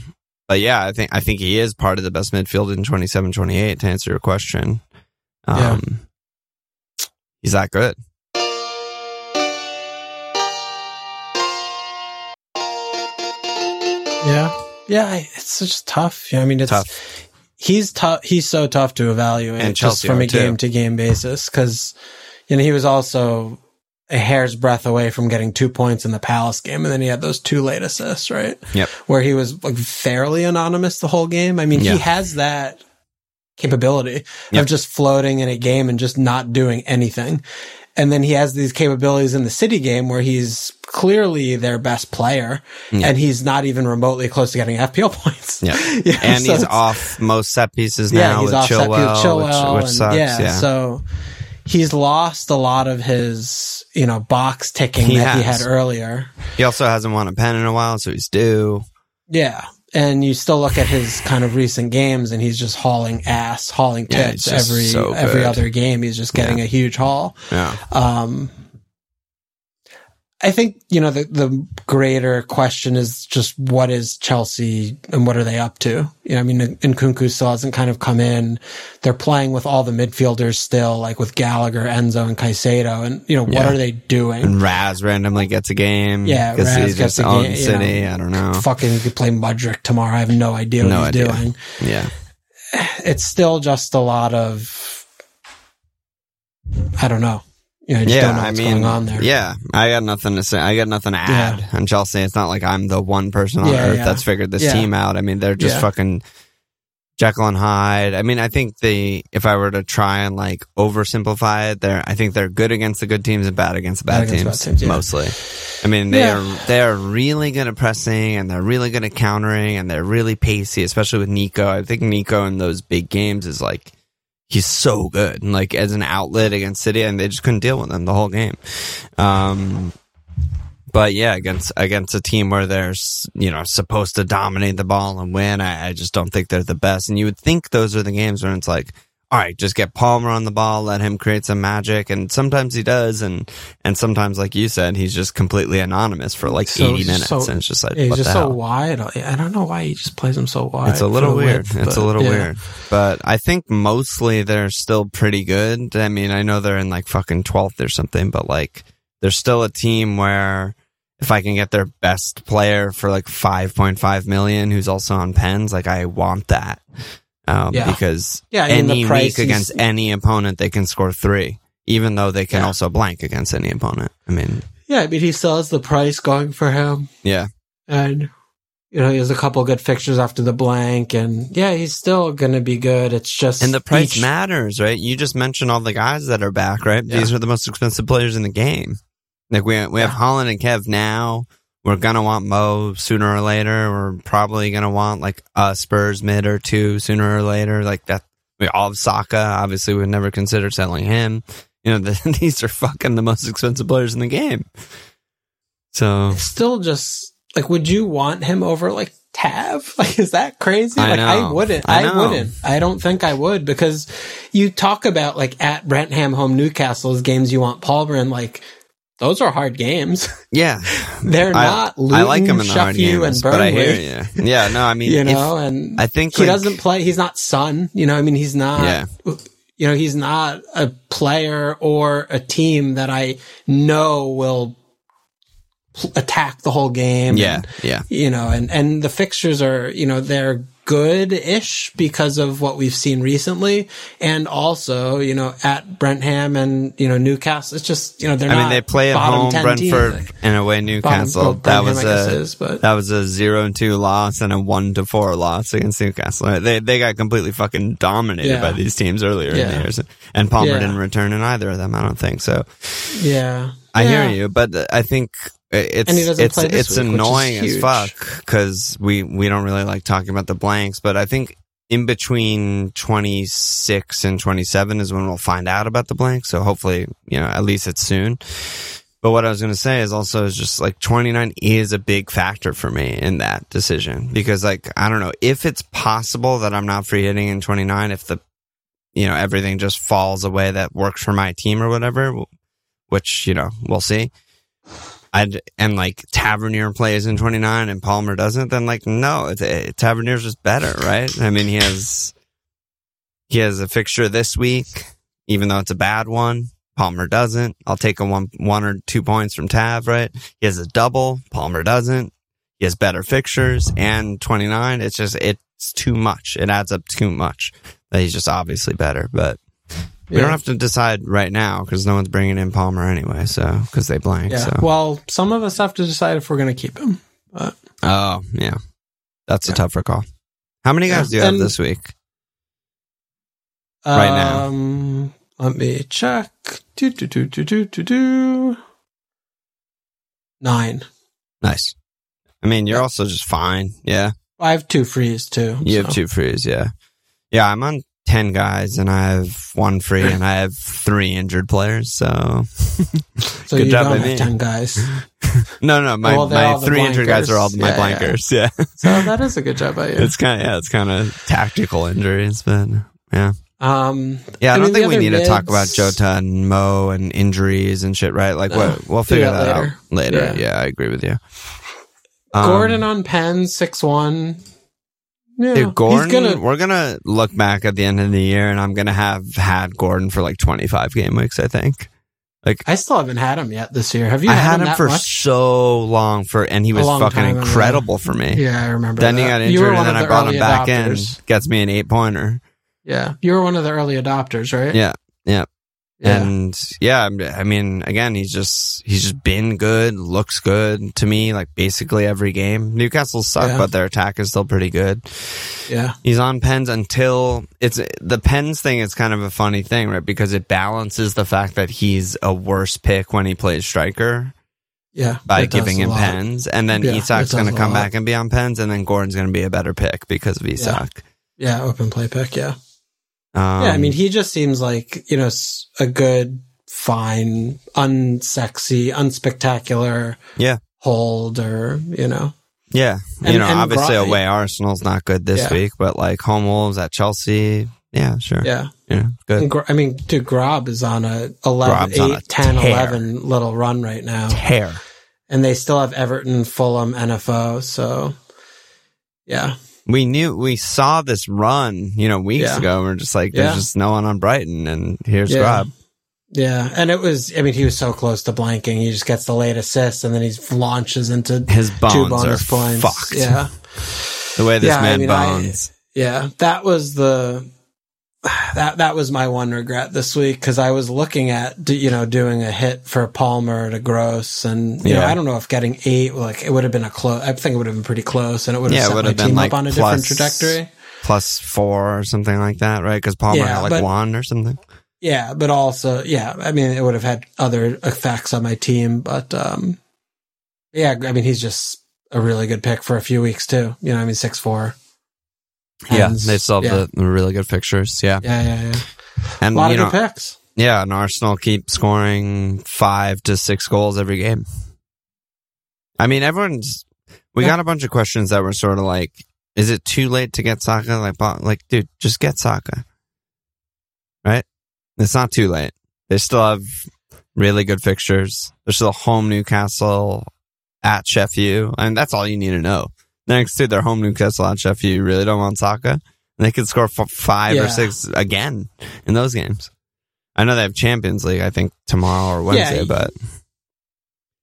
but yeah, I think, I think he is part of the best midfield in 27, 28 to answer your question. Yeah. Um, he's that good. Yeah, yeah. It's just tough. Yeah, I mean, it's Tough. he's tough. He's so tough to evaluate And just Chelsea from a too. game to game basis because you know he was also a hair's breadth away from getting two points in the Palace game, and then he had those two late assists, right? Yep. Where he was like fairly anonymous the whole game. I mean, Yeah. he has that capability Yep. of just floating in a game and just not doing anything. And then he has these capabilities in the City game where he's clearly their best player and he's not even remotely close to getting FPL points. Yeah. Yeah, and so he's off most set pieces yeah, now he's with off set Chilwell, with Chilwell, which, which and sucks. yeah, Yeah. so he's lost a lot of his, you know, box ticking He that he had earlier. he also hasn't won a pen in a while, so he's due. Yeah. And you still look at his kind of recent games and he's just hauling ass, hauling Yeah, tits he's just every so every other game. He's just getting Yeah. a huge haul. Yeah. Um, I think, you know, the, the greater question is just what is Chelsea and what are they up to? You know, I mean, Nkunku still hasn't kind of come in. They're playing with all the midfielders still, like with Gallagher, Enzo, and Caicedo. And, you know, what Yeah. are they doing? And Raz randomly gets a game. Yeah, Raz he gets just a game, you City. know. I don't know. Fucking could play Mudryk tomorrow. I have no idea what No he's idea. doing. Yeah. It's still just a lot of, I don't know. You know, I just Yeah, don't know I mean, going on there. yeah, I got nothing to say. I got nothing to add on Chelsea. It's not like I'm the one person on Yeah, earth yeah. that's figured this Yeah. team out. I mean, they're just Yeah. fucking Jekyll and Hyde. I mean, I think they, if I were to try and like oversimplify it, they're, I think they're good against the good teams and bad against the bad, Bad teams, bad teams, yeah. mostly. I mean, they Yeah. are, they are really good at pressing and they're really good at countering and they're really pacey, especially with Nico. I think Nico in those big games is like, he's so good. And like as an outlet against City, and they just couldn't deal with him the whole game. Um, but yeah, against against a team where they're you know supposed to dominate the ball and win, I, I just don't think they're the best. And you would think those are the games where it's like, all right, just get Palmer on the ball, let him create some magic, and sometimes he does, and and sometimes, like you said, he's just completely anonymous for like So- eighty minutes, so- and it's just like he's just so hell? wide. I don't know why he just plays him so wide. It's a little weird. width, it's a little yeah. weird. But I think mostly they're still pretty good. I mean, I know they're in like fucking 12th or something, but like they're still a team where if I can get their best player for like 5.5 million who's also on pens, like I want that. Um, Yeah. because Yeah, I mean, any week is- against any opponent, they can score three, even though they can Yeah. also blank against any opponent. I mean, Yeah, I mean, he still has the price going for him. yeah. And, you know, he has a couple good fixtures after the blank. And yeah, he's still going to be good. It's just. And the price each- matters, right? You just mentioned all the guys that are back, right? Yeah. These are the most expensive players in the game. Like we we have. Haaland and Kev now. We're gonna want Mo sooner or later. We're probably gonna want like a Spurs mid or two sooner or later. Like that, we all have Saka. Obviously, we'd never consider selling him. You know, the, these are fucking the most expensive players in the game. So Still just like, would you want him over like Tav? Like, is that crazy? I like, know. I wouldn't. I I, wouldn't. I don't think I would because you talk about like at Brentham home Newcastle's games you want Palmer and like those are hard games. yeah, They're I, not. Luton, I like him in the hard games, and but I hear you. Yeah, no, I mean, you if- know, and I think he like- doesn't play. He's not Son. You know, I mean, he's not. Yeah. You know, he's not a player or a team that I know will attack the whole game. Yeah, and, yeah. you know, and and the fixtures are you know they're good-ish because of what we've seen recently, and also you know at Brentham and you know Newcastle. It's just you know they're I mean, they play at home Brentford and away Newcastle. well, that was a is, that was a zero and two loss and a one to four loss against Newcastle. They they got completely fucking dominated Yeah. by these teams earlier in the years, and Palmer Yeah. didn't return in either of them. I don't think so. Yeah, I Yeah. hear you, but I think it's And he doesn't it's it's week, annoying as fuck because we we don't really like talking about the blanks, but I think in between 26 and 27 is when we'll find out about the blanks. So hopefully, you know, at least it's soon. But what I was going to say is also is just like 29 is a big factor for me in that decision because like, I don't know if it's possible that I'm not free hitting in 29, if the, you know, everything just falls away that works for my team or whatever, which, you know, we'll see. I'd, and like Tavernier plays in 29 and Palmer doesn't, then like, no, it, Tavernier's just better, right? I mean, he has, he has a fixture this week, even though it's a bad one. Palmer doesn't. I'll take a one, one or two points from Tav, right? He has a double. Palmer doesn't. He has better fixtures and 29. It's just, it's too much. It adds up too much he's just obviously better, but we Yeah. don't have to decide right now because no one's bringing in Palmer anyway. So, because they blank. Yeah. So, Well, some of us have to decide if we're going to keep him. But oh, yeah. That's a Yeah. tougher call. How many guys do you have And- this week? Right now. Um, let me check. Do, do, do, do, do, do, do. Nine. Nice. I mean, you're also just fine. Yeah. I have two frees too. You have two frees, yeah. Yeah, I'm on 10 guys and I have one free and I have three injured players. So, So Good you job don't by have me. ten guys. no, no, my, Well, my all the three injured guys are all my Yeah, yeah. blankers. Yeah. So that is a good job by you. It's kind of, yeah, it's kind of tactical injuries, but yeah. Um, Yeah, I, I don't mean, think we other need to talk about Jota and Mo and injuries and shit, right? Like, No. what we'll figure that that, later. out later. Yeah. Yeah. I agree with you. Um, Gordon on pen six one. Yeah, Dude, Gordon, gonna. we're gonna look back at the end of the year, and I'm gonna have had Gordon for like 25 game weeks. I think Like I still haven't had him yet this year. Have you I had, had him that for much? so long for, and he was fucking incredible for me. Yeah, I remember. Then that. he got injured, and then of I brought him back adopters. in. Gets me an eight pointer. Yeah, you were one of the early adopters, right? Yeah, yeah. Yeah. And yeah, I'm- mean, again, he's just he's just been good, looks good to me, like basically every game. Newcastle suck, Yeah. but their attack is still pretty good. yeah, He's on pens until it's the pens thing is kind of a funny thing, right? Because it balances the fact that he's a worse pick when he plays striker yeah. by giving him lot. pens, and then Yeah, Isak's going to come lot. back and be on pens, and then Gordon's going to be a better pick because of Isak. Yeah, open play pick. Yeah, Um, yeah. I mean, he just seems like you know a good, fine, unsexy, unspectacular yeah, hold, or you know, yeah. you And- know, and obviously away Arsenal's not good this Yeah. week, but like home Wolves at Chelsea, yeah, sure, yeah. yeah, good. And I mean, dude, Gross is on a 11, Gross's on a 8, 10, tear. 11 little run right now. Hair. And they still have Everton, Fulham, NFO. So, yeah. We knew we saw this run, you know, weeks Yeah. ago. And we're just like, there's Yeah. just no one on Brighton, and here's Yeah. Gross. Yeah. And it was, I mean, he was so close to blanking. He just gets the late assist and then he launches into His bones two are bonus points. fucked. Yeah. The way this Yeah, I man mean, I- bones. Yeah. That was the, that, that was my one regret this week because I was looking at, you know, doing a hit for Palmer to Gross and, you know, I don't know if getting eight, like it would have been a close, I think it would have been pretty close and it would have Yeah, set would my have been team like up on a different trajectory. plus four or something like that, right? Because Palmer Yeah, had like but- one or something. Yeah, but also, yeah, I mean, it would have had other effects on my team, but, um, Yeah, I mean he's just a really good pick for a few weeks too. You know, I mean six four. Yeah, they still have yeah. the, the really good fixtures. Yeah, Yeah, yeah, yeah. and A lot you of know, good picks. yeah, and Arsenal keep scoring five to six goals every game. I mean, everyone's. We Yeah. got a bunch of questions that were sort of like, "Is it too late to get Saka?" Like, like, dude, just get Saka. Right? It's not too late. They still have really good fixtures. They're still home Newcastle at Sheffield, and that's all you need to know. Next to their home Newcastle at Sheffield, you really don't want Saka. And they could score f- five or six again in those games. I know they have Champions League, I think tomorrow or Wednesday, Yeah. but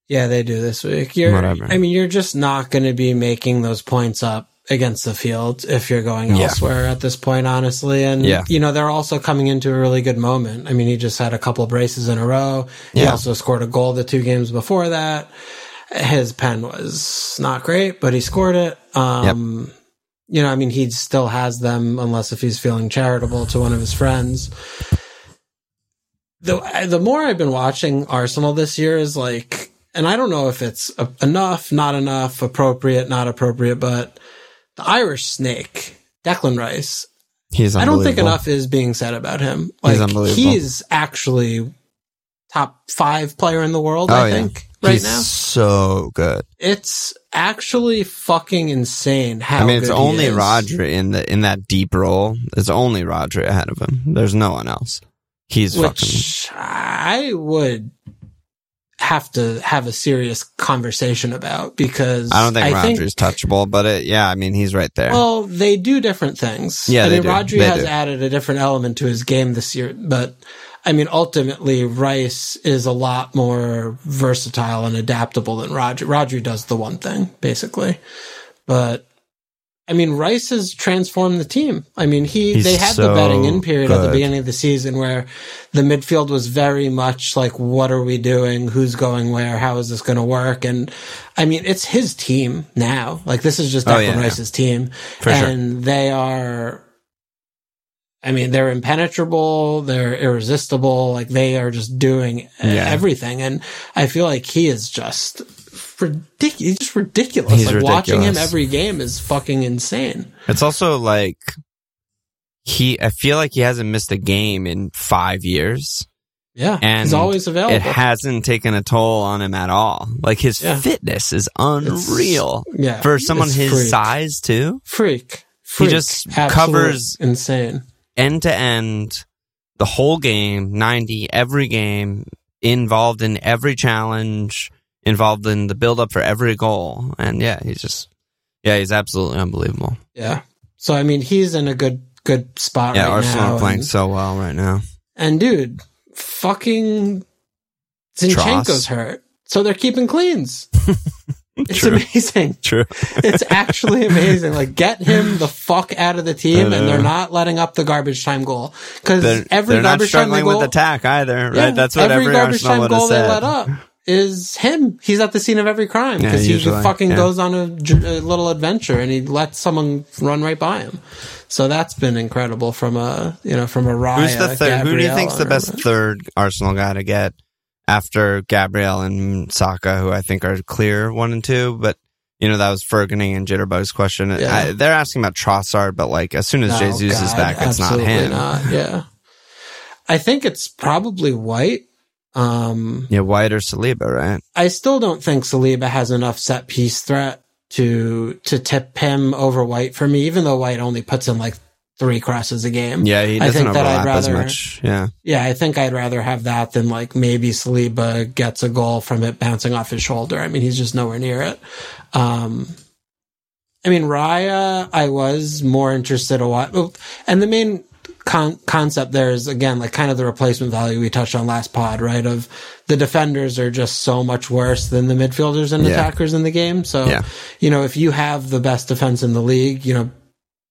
Yeah, they do this week. You're, Whatever. I mean, you're just not going to be making those points up against the field if you're going Yeah. elsewhere at this point, honestly. And, Yeah. you know, they're also coming into a really good moment. I mean, he just had a couple of braces in a row. He Yeah. also scored a goal the two games before that. His pen was not great, but he scored it. Um, you know, I mean, he still has them unless if he's feeling charitable to one of his friends. The, the more I've been watching Arsenal this year is like, and I don't know if it's uh, enough, not enough, appropriate, not appropriate, but the Irish snake, Declan Rice, he's I don't think enough is being said about him. Like, He's unbelievable. he's actually top five player in the world, Oh, I yeah. think, right he's now. so good. It's actually fucking insane how I mean, it's only. Rodri in the in that deep role. It's only Rodri ahead of him. There's no one else. He's fucking. which I would have to have a serious conversation about because I don't think I think touchable, but it, yeah, I mean, he's right there. Well, they do different things. Yeah, I they mean, do. Rodri They has do. added a different element to his game this year, but I mean, ultimately, Rice is a lot more versatile and adaptable than Rodri. Rodri does the one thing, basically. But, I mean, Rice has transformed the team. I mean, he, He's they had so the betting in period at the beginning of the season where the midfield was very much like, what are we doing? Who's going where? How is this going to work? And I mean, it's his team now. Like, this is just Oh, Declan yeah, yeah. Rice's team. For sure. and they are, I mean, they're impenetrable. They're irresistible. Like they are just doing Yeah. everything. And I feel like he is just ridiculous. He's just ridiculous. He's like watching him every game is fucking insane. It's also like he. I feel like he hasn't missed a game in five years, Yeah. and he's always available. It hasn't taken a toll on him at all. Like his Yeah. fitness is unreal yeah. for someone his freak. size too. Freak. Freak. just Absolute covers- insane. End to end, the whole game, ninety every game, involved in every challenge, involved in the build up for every goal, and yeah, he's just yeah, he's absolutely unbelievable. Yeah. So I mean, he's in a good good spot Yeah, right Arsenal now. are playing and- so well right now. And dude, fucking Zinchenko's Tross. hurt. So they're keeping cleans. It's True. amazing. True. It's actually amazing. Like get him the fuck out of the team and they're uh. not letting up the garbage time goal. Cause They're, every they're not garbage time goal, with attack either, Yeah, right? That's what every, garbage Arsenal time goal they let up is him. He's at the scene of every crime Yeah, because he usually, fucking yeah. goes on a little adventure and he lets someone run right by him. So that's been incredible from a you know from a Raya. Who's the third? Who do you think's the best third Arsenal guy to get after Gabriel and Saka, who I think are clear one and two? But you know that was Ferguning and Jitterbug's question. Yeah. I, they're asking about Trossard, but like as soon as No, Jesus is back, it's not him. not. Yeah, I think it's probably White. Um, Yeah, White or Saliba, right? I still don't think Saliba has enough set piece threat to to tip him over White for me. Even though White only puts in like three crosses a game. Yeah, he I doesn't think that I'd overlap as rather- much. Yeah, Yeah, I think I'd rather have that than like maybe Saliba gets a goal from it bouncing off his shoulder. I mean, he's just nowhere near it. Um, I mean, Raya, I was more interested a lot. And the main con- concept there is again, like kind of the replacement value we touched on last pod, right? Of the defenders are just so much worse than the midfielders and Yeah. attackers in the game. So, Yeah. you know, if you have the best defense in the league, you know,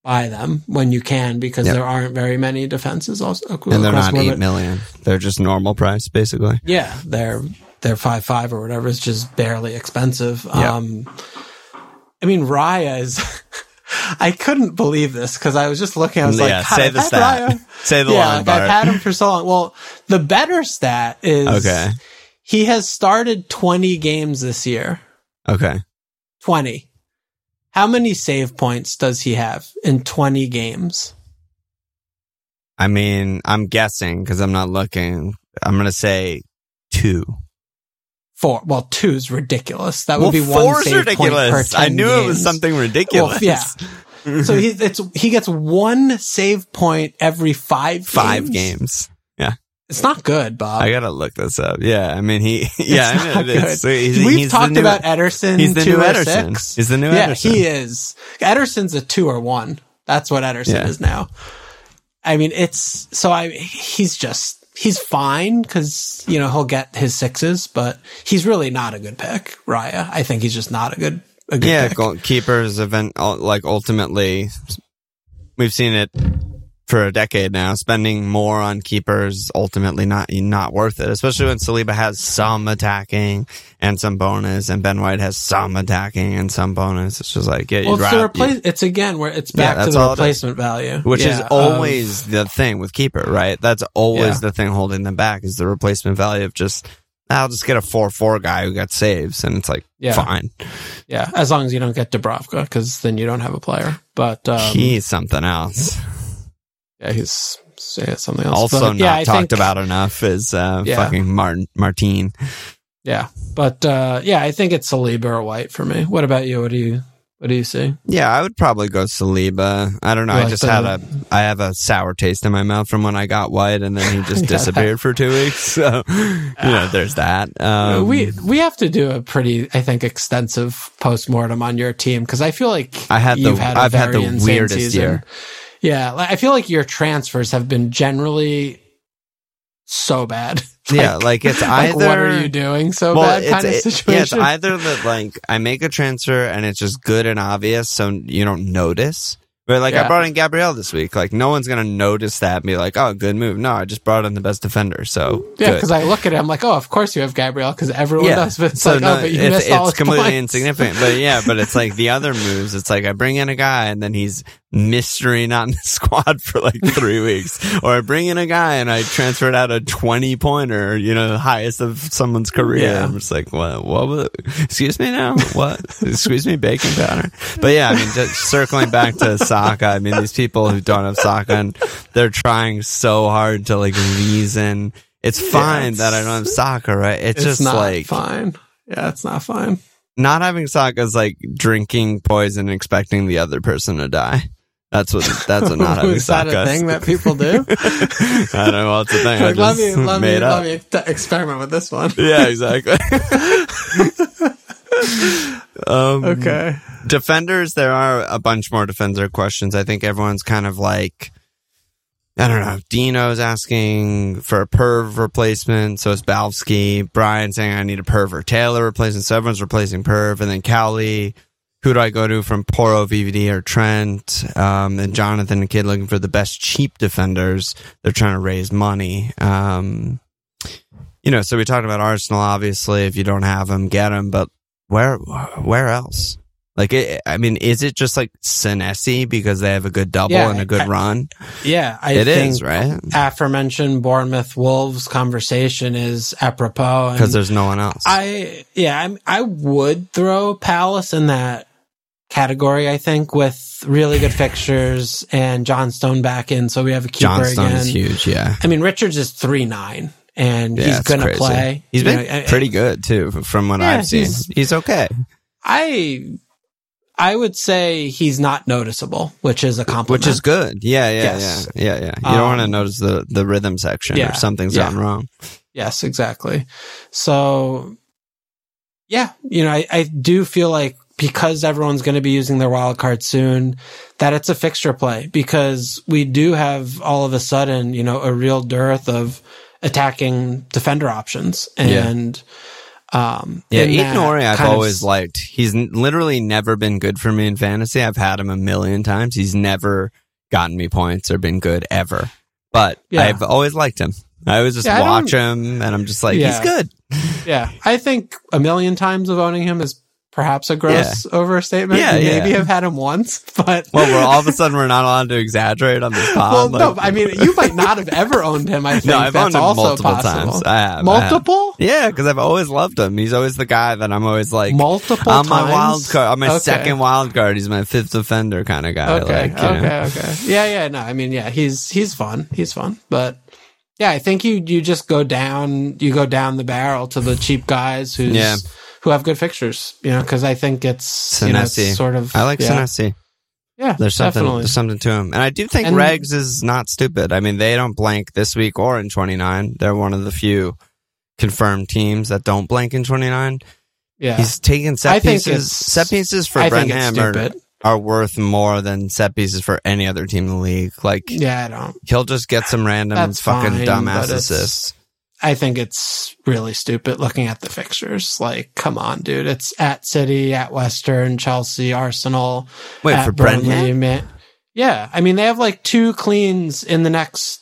buy them when you can because Yep. there aren't very many defenses also and they're not eight million. They're just normal price, basically. Yeah, they're they're five five or whatever. It's just barely expensive. Yeah. Um, I mean, Raya is. I couldn't believe this because I was just looking. I was Yeah, like, say the stat. Raya. Say the yeah, line, like I've had him for so long. Well, the better stat is Okay. he has started twenty games this year. Okay. 20. How many save points does he have in 20 games? I mean, I'm guessing because I'm not looking. I'm going to say two. Four. Well, two is ridiculous. That would Well, be one save point per ridiculous. 10 I knew it was something ridiculous. Well, yeah. so he it's he gets one save point every five Five games. It's not good, Bob. I gotta look this up. Yeah, I mean he. Yeah, it's I it's- good. he's- We've he's talked new- about Ederson. He's the new oh Ederson. He's the new yeah, Ederson. he is. Ederson's a two or one. That's what Ederson Yeah. is now. I mean, it's so I. He's just he's fine because you know he'll get his sixes, but he's really not a good pick. Raya, I think he's just not a good. A good Yeah, pick. goalkeepers event like ultimately, we've seen it for a decade now. Spending more on keepers ultimately not not worth it, especially when Saliba has some attacking and some bonus, and Ben White has some attacking and some bonus. It's just like yeah, Well, it's replace. It's again where it's Yeah, back to the is. replacement value, which is Yeah, of- always the thing with keeper, right? That's always Yeah. the thing holding them back is the replacement value of just. I'll just get a four-four guy who got saves, and it's like Yeah. fine. yeah. As long as you don't get Dubravka, because then you don't have a player. But um, He's something else. Yeah, he's yeah, something else. also But, not yeah, talked think- about enough is uh, Yeah. fucking Martin Martine. Yeah, but uh, yeah, I think it's Saliba or White for me. What about you? What do you what do you see? Yeah, I would probably go Saliba. I don't know. You I just the- had a I have a sour taste in my mouth from when I got White, and then he just Yeah. disappeared for two weeks. So you know, there's that. Um, we we have to do a pretty, I think, extensive postmortem on your team because I feel like I had the you've had a I've had the weirdest season. year. Yeah, like, I feel like your transfers have been generally so bad. yeah, like it's like, what are you doing so well, bad kind of it- yeah, it's either that like I make a transfer and it's just good and obvious, so you don't notice. But like I brought in Gabriel this week, like no one's gonna notice that and be like, "Oh, good move." No, I just brought in the best defender, so yeah, because I look at it, I'm like, oh, of course you have Gabriel because everyone does. But it's so like, oh, no, oh, but you it's, missed all it's his completely points. insignificant. But yeah, but it's like the other moves. It's like I bring in a guy and then he's mystery not in the squad for like three weeks, or I bring in a guy and I transferred out a twenty pointer, you know, the highest of someone's career. Yeah. I'm just like, what? What? Was, excuse me now? What? excuse me, bacon powder. But yeah, I mean, just circling back to Saka. I mean, these people who don't have Saka and they're trying so hard to like reason. It's fine it's- that I don't have Saka, right? It's, It's just not like fine. Yeah, it's not fine. not having Saka is like drinking poison and expecting the other person to die. That's what that's what not having Is that a thing that people do? I don't know what's the thing. I like, let me let me up. let me experiment with this one. Yeah, exactly. um, Okay. defenders, there are a bunch more defender questions. I think everyone's kind of like, I don't know. Dino's asking for a Perv replacement, so it's Balsky. Brian saying I need a Perv or Taylor replacement, so everyone's replacing Perv, and then Cowley. Who do I go to from Porro, VVD, or Trent? Um, and Jonathan and Kid looking for the best cheap defenders. They're trying to raise money. Um, you know, so we talked about Arsenal. Obviously, if you don't have them, get them. But where, where else? Like, it, I mean, is it just like Senesi because they have a good double Yeah, and a good I- run? Yeah, I It is right aforementioned Bournemouth Wolves conversation is apropos. because there's no one else. I yeah, I'm, I would throw Palace in that category. I think with really good fixtures and Johnstone back in, so we have a keeper Johnstone again. is huge. Yeah, I mean, Richards is three nine, and yeah, he's going to play. He's been know, pretty good too, from what Yeah, I've seen. he's- He's, okay. I I would say he's not noticeable, which is a compliment. Which is good. Yeah, yeah, Yes. yeah, yeah, yeah. You don't want to Um, notice the the rhythm section yeah, or something's yeah. gone wrong. Yes, exactly. So, yeah, you know, I, I do feel like because everyone's going to be using their wild card soon, that it's a fixture play because we do have all of a sudden, you know, a real dearth of attacking defender options. And, um, Yeah, Nouri, I've kind of always liked. He's literally never been good for me in fantasy. I've had him a million times. He's never gotten me points or been good ever. But Yeah. I've always liked him. I always just Yeah, watch him and I'm just like, Yeah. he's good. Yeah, I think a million times of owning him is perhaps a gross overstatement. Yeah, You maybe yeah. have had him once, but Well, we're all of a sudden we're not allowed to exaggerate on this pod. well, no, I mean, you might not have ever owned him. I think no, I've that's owned him also multiple possible. times. I have I have. Multiple, Yeah, because I've always loved him. He's always the guy that I'm always like multiple on my times? wild card, on my Okay. second wild card. He's my fifth defender kind of guy. Okay, like, you know. okay, okay. Yeah, yeah. No, I mean, yeah, he's he's fun. He's fun, but yeah, I think you you just go down you go down the barrel to the cheap guys who's Yeah. Who have good fixtures. You know, because I think it's you know it's sort of I like yeah, Senesi. Yeah, There's something. definitely. There's something to him, and I do think And- Regs is not stupid. I mean, they don't blank this week or in 29. They're one of the few confirmed teams that don't blank in 29. yeah, He's taking I set think pieces. Set pieces for I think it's are, are worth more than set pieces for any other team in the league. Like Yeah, I don't. he'll just get some random That's fucking fine, dumbass assists. I think it's really stupid looking at the fixtures. Like, come on, dude. It's at City, at Western, Chelsea, Arsenal. Wait for Burnley, man. Yeah, I mean they have like two cleans in the next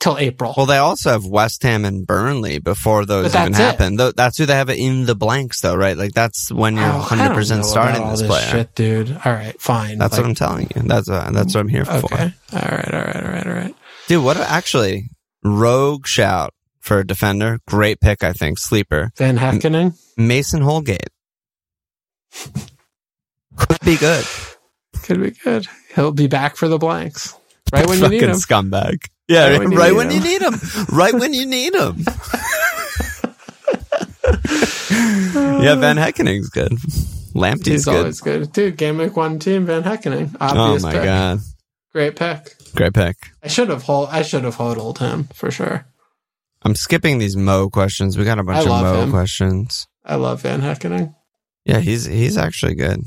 till April. Well, they also have West Ham and Burnley before those even happen. Tho- That's who they have in the blanks, though, right? Like that's when you're Oh, I 100 don't percent starting this this player. shit, dude. All right, fine. That's Like, what I'm telling you. That's uh, that's what I'm here for. Okay. All right. All right. All right. All right. Dude, what actually rogue shout for a defender. Great pick, I think. Sleeper. Van Heckening. Mason Holgate. Could be good. Could be good. He'll be back for the blanks. Right when you need him. scumbag. Yeah, Right right, when you when, need you him. need him. right when you need him. yeah, Van Heckening's good. Lamptey's He's good. always good. Dude, game week one team, Van Heckening. oh Obvious my pick. god. Great pick. Great pick. I should have hold I should have hodled him for sure. I'm skipping these Mo questions. We got a bunch of Mo him. questions. I love Van Heckening. Yeah, he's he's actually good.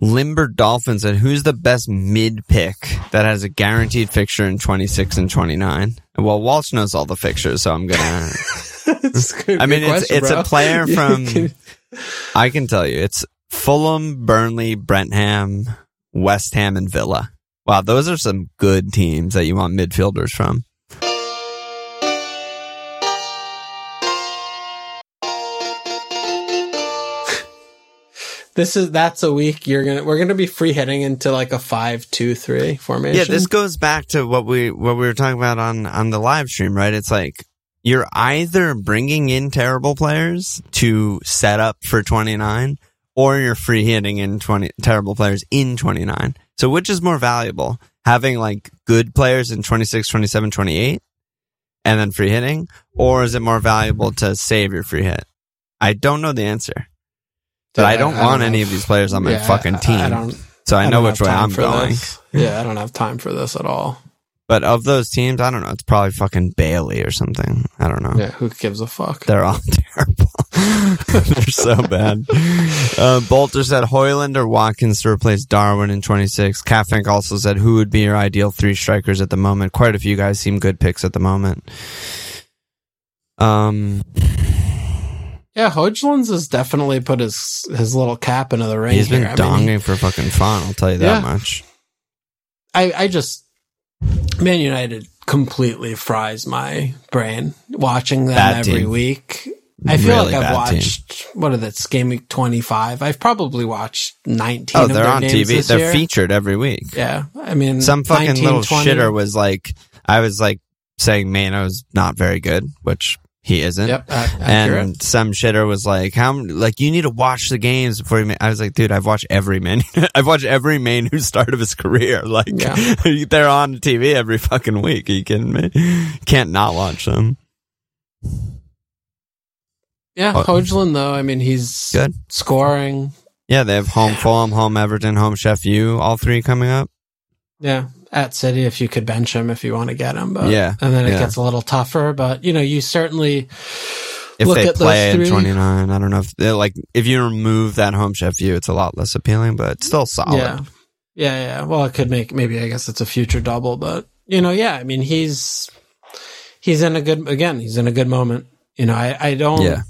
Limber Dolphin said, "Who's the best mid pick that has a guaranteed fixture in 26 and 29?" Well, Walsh knows all the fixtures, so I'm gonna. It's a good- I mean, it's it's bro. a player from. I can tell you, it's Fulham, Burnley, Brentham, West Ham, and Villa. Wow, those are some good teams that you want midfielders from. This is that's a week you're gonna we're gonna be free hitting into like a five two three formation. Yeah, this goes back to what we what we were talking about on on the live stream, right? It's like you're either bringing in terrible players to set up for 29 or you're free hitting in 20 terrible players in 29. So which is more valuable? Having like good players in 26, 27, 28 and then free hitting or is it more valuable to save your free hit? I don't know the answer. But I don't want any of these players on my Yeah, fucking team. I don't. so I, I know which way I'm going. this. Yeah, I don't have time for this at all. But of those teams, I don't know. It's probably fucking Bailey or something. I don't know. Yeah, who gives a fuck? They're all terrible. They're so bad. Uh, Bolter said Højlund or Watkins to replace Darwin in 26. Kaffink also said who would be your ideal three strikers at the moment. Quite a few guys seem good picks at the moment. Um, Yeah, Højlund's has definitely put his his little cap into the ring. he's been here. I mean, donging for fucking fun. I'll tell you that Yeah. much. I, I just Man United completely fries my brain watching them Bad every team. week. I feel Really like I've team. watched what is it, game week twenty five. I've probably watched nineteen. Oh, of they're on TV. They're year. featured every week. Yeah, I mean, Some fucking 19, little 20. shitter was like, I was like saying Mainoo's not very good, which he isn't. Yep, accurate. And some shitter was like, "How like you need to watch the games before you?" Ma-. I was like, "Dude, I've watched every man. I've watched every Mainoo start of his career. Like Yeah. they're on TV every fucking week. Are you kidding me? Can't not watch them. yeah, Oh. Though. I mean, he's Good. scoring. Yeah, they have home Fulham, home Everton, home Sheff U, all three coming up. Yeah, at City if you could bench him if you want to get him, but Yeah, and then it yeah. gets a little tougher. But you know, you certainly If Look they at play in 29, I don't know if like if you remove that home Sheff U, it's a lot less appealing, but still solid. Yeah. Yeah, yeah. Well, it could make maybe I guess it's a future double, but you know, yeah, I mean he's he's in a good again, he's in a good moment. You know, I, I don't Yeah.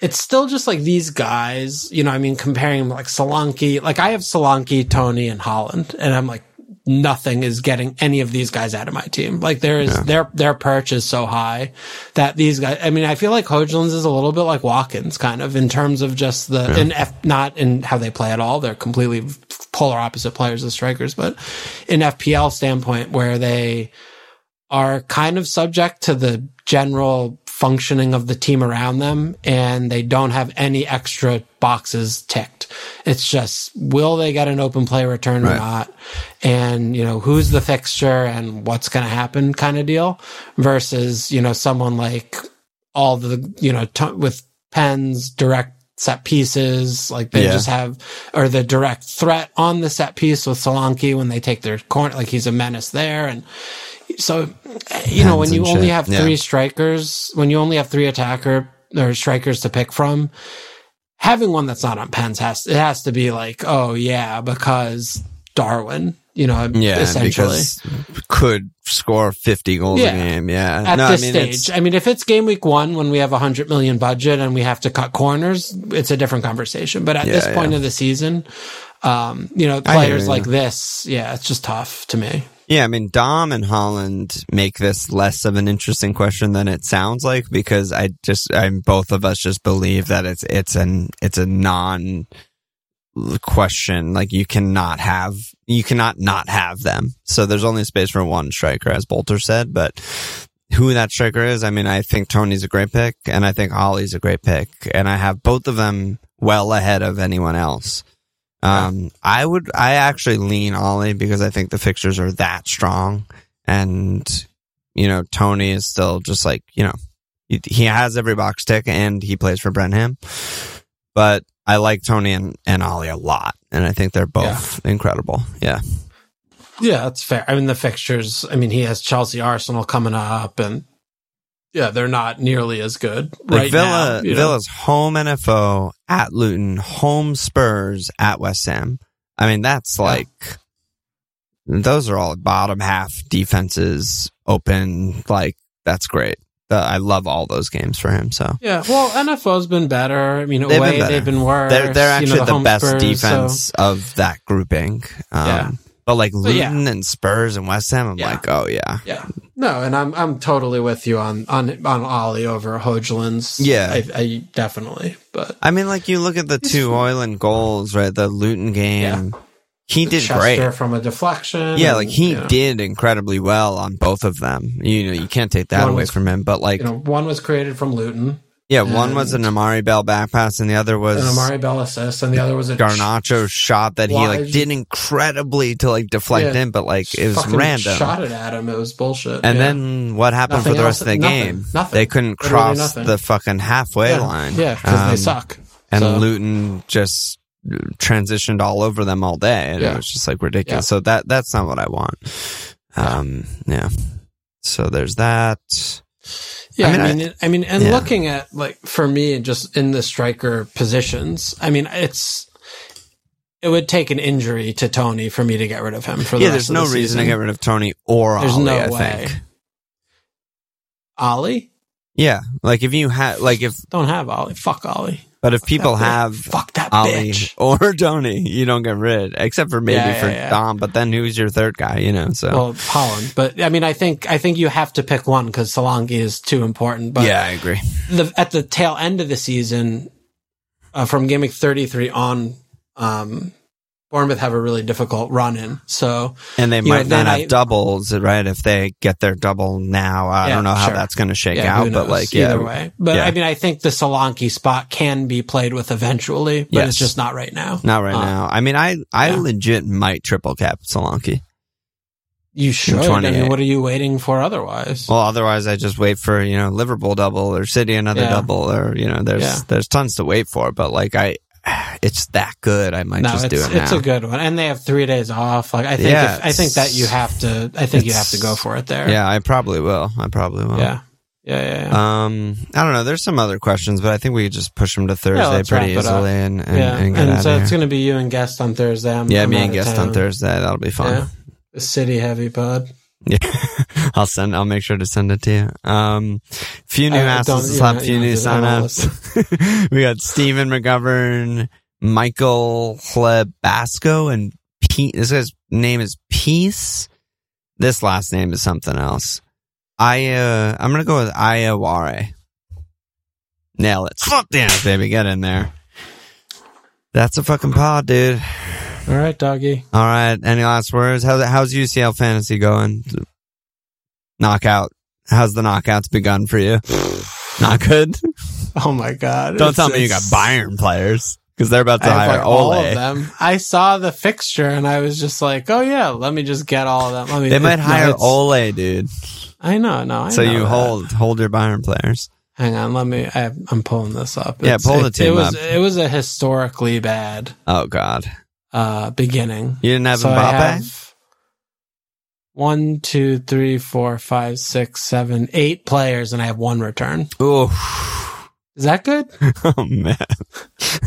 it's still just like these guys, you know, I mean comparing like Solanke, like I have Solanke, Toney, and Haaland, and I'm like nothing is getting any of these guys out of my team. Like there is their their perch is so high that these guys. I mean, I feel like Højlund's is a little bit like Watkins, kind of in terms of just the in F, not in how they play at all. They're completely polar opposite players as strikers, but in FPL standpoint, where they are kind of subject to the general functioning of the team around them and they don't have any extra boxes ticked. It's just, will they get an open play return or not? And, you know, who's the fixture and what's going to happen kind of deal versus, you know, someone like all the, you know, t- with pens, direct set pieces, like they Yeah. just have, or the direct threat on the set piece with Solanke when they take their corner, like he's a menace there. And so, you know, when you only shit, have yeah. three strikers, when you only have three attacker or strikers to pick from, having one that's not on pens has, it has to be like, oh yeah, because Darwin, you know, Yeah, essentially. could score 50 goals Yeah. a game. Yeah. at no, this I mean, stage. I mean, if it's game week one when we have a hundred million budget and we have to cut corners, it's a different conversation. But at Yeah, this point of the season, um, you know, players you. like this, yeah, it's just tough to me. Yeah, I mean, Dom and Haaland make this less of an interesting question than it sounds like because I just, I'm both of us just believe that it's it's an it's a non question. Like you cannot have you cannot not have them. So there's only space for one striker, as Bolter said. But who that striker is, I mean, I think Toney's a great pick, and I think Ollie's a great pick, and I have both of them well ahead of anyone else. Um, I would, I actually lean Ollie because I think the fixtures are that strong, and you know, Toney is still just like you know, he, has every box tick, and he plays for Brenham, but I like Toney and, and Ollie a lot, and I think they're both incredible. Yeah, Yeah, that's fair. I mean, the fixtures. I mean, he has Chelsea, Arsenal coming up, and yeah, they're not nearly as good like right Villa, now. you know? Villa's home NFO at Luton, home Spurs at West Ham. I mean, that's Yeah. like those are all bottom half defenses open. Like that's great. Uh, I love all those games for him. So Yeah, well, NFO's been better. I mean, They've been away better. they've been worse. they're they're You know, actually the, best Spurs, defense so- of that grouping. Um, Yeah. But like But yeah. Luton and Spurs and West Ham, I'm Yeah. like, oh yeah, yeah, no, and I'm I'm totally with you on on on Ollie over Højlund's. Yeah. I, I definitely, but I mean, like you look at the two Højlund goals, right? The Luton game, he did Chester great. from a deflection. Yeah, like he know, did incredibly well on both of them. You know, you can't take that One away was- from him. But like, You know, one was created from Luton, yeah, one was an Amari Bell back pass, and the other was an Amari Bell assist, and the other was a Garnacho shot that he like Wide- did incredibly to like deflect Yeah. in, but like it was random. Shot it at him. It was bullshit. And yeah. then what happened Nothing for the else- rest of the nothing. game? Nothing. They couldn't Literally cross nothing. the fucking halfway yeah, line. Yeah, because Um, they suck. And So- Luton just transitioned all over them all day, and it was just like ridiculous. Yeah. So that that's not what I want. Um, yeah. So there's that. Yeah, I I mean, mean, I, mean, and yeah. looking at like for me, just in the striker positions, I mean, it's it would take an injury to Toney for me to get rid of him. For the Yeah, there's no the reason to get rid of Toney or Ollie. There's Ollie. no I way. think. Ollie Yeah, like if you have, like if, don't have Ollie. Fuck Ollie. but if people that bitch. have Fuck that Ollie bitch. or Toney, you don't get rid, except for maybe Yeah, yeah, for yeah. Dom. But then who's your third guy? You know, so Well, Haaland, but I mean, I think I think you have to pick one because Solanke is too important. But yeah, I agree. the, at the tail end of the season, uh, from game week 33 on, um, Bournemouth have a really difficult run in. So And they You know, might not then have I- doubles, right? If they get their double now, I Yeah, don't know how sure. that's going to shake yeah, out, but like, yeah, either way. But yeah. I mean, I think the Solanke spot can be played with eventually, but Yes. it's just not right now. not right Uh, now. I mean, I, I legit might triple cap Solanke. You should. I mean, what are you waiting for otherwise? Well, otherwise I just wait for, you know, Liverpool double or City another double or, you know, there's, there's tons to wait for, but like I, it's that good. I might no, just do it now. it's a good one, and they have three days off. Like I think, Yeah, if, I think that you have to. I think you have to go for it there. yeah, I probably will. I probably will. yeah, yeah, yeah. yeah. Um, I don't know. There's some other questions, but I think we just push them to Thursday let's pretty wrap it up. easily and, and, yeah, and get out so it's going to be you and guest on Thursday. I'm, yeah, I'm me and guest town. on Thursday. That'll be fun. Yeah, city heavy pod. Yeah. I'll send, I'll make sure to send it to you. Um, few new asses, you slap few new don't have to- I signups. we got Stephen McGovern, Michael Hlebasco, and P. This guy's name is Peace. This last name is something else. I uh, I'm gonna go with Ayaware. Nail it. Fuck dance, baby. Get in there. That's a fucking pod, dude. All right, doggy. All right. Any last words? How's how's UCL fantasy going? Knockout. How's the knockouts begun for you? Not good. Oh my god! Don't It's- tell me you got it's- Bayern players because they're about to I hire like all Ole. of them. I saw the fixture and I was just like, "Oh yeah, let me just get all of them." I mean, They might no, hire it's- Ole, dude. I know, no. I So know you that. hold hold your Bayern players. Hang on, let me. I, I'm pulling this up. Yeah, pull the it, team It was up. it was a historically bad Oh God, uh beginning. you didn't have so Mbappe. have one, two, three, four, five, six, seven, eight players, and I have one return. Ooh. Is that good? Oh man.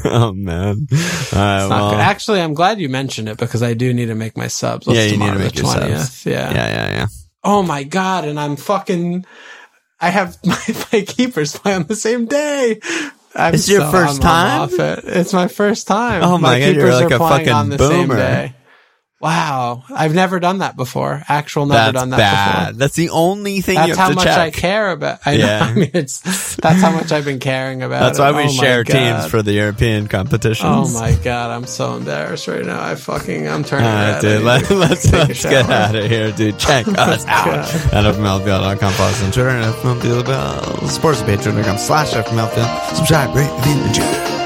Oh man. Right, It's not well, good. Actually, I'm glad you mentioned it because I do need to make my subs. What's Yeah, you need to make your subs. Yeah. yeah, yeah, yeah. Oh my god! And I'm fucking. I have my, my keepers play on the same day. I'm It's your so- first I'm- I'm time? it. It's my first time. Oh my God, you're like a fucking on the same boomer. Wow, I've never done that before. Actual, never That's done that bad. before. That's the only thing That's you have how to much check. I care about. I, Yeah. know, I mean, it's that's how much I've been caring about. That's it. why we Oh share teams for the European competitions. Oh my god, I'm so embarrassed right now. I fucking, I'm turning All right. Dude. Let, to let's let's get out of here, dude. Check oh us out at fmlfpl.com. Follow us on Twitter and fmlfpl. Sports at patreon.com slash fmlfpl. Subscribe, rate, review, and share.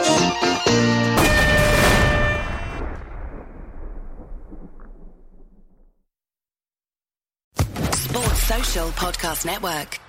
Podcast Network.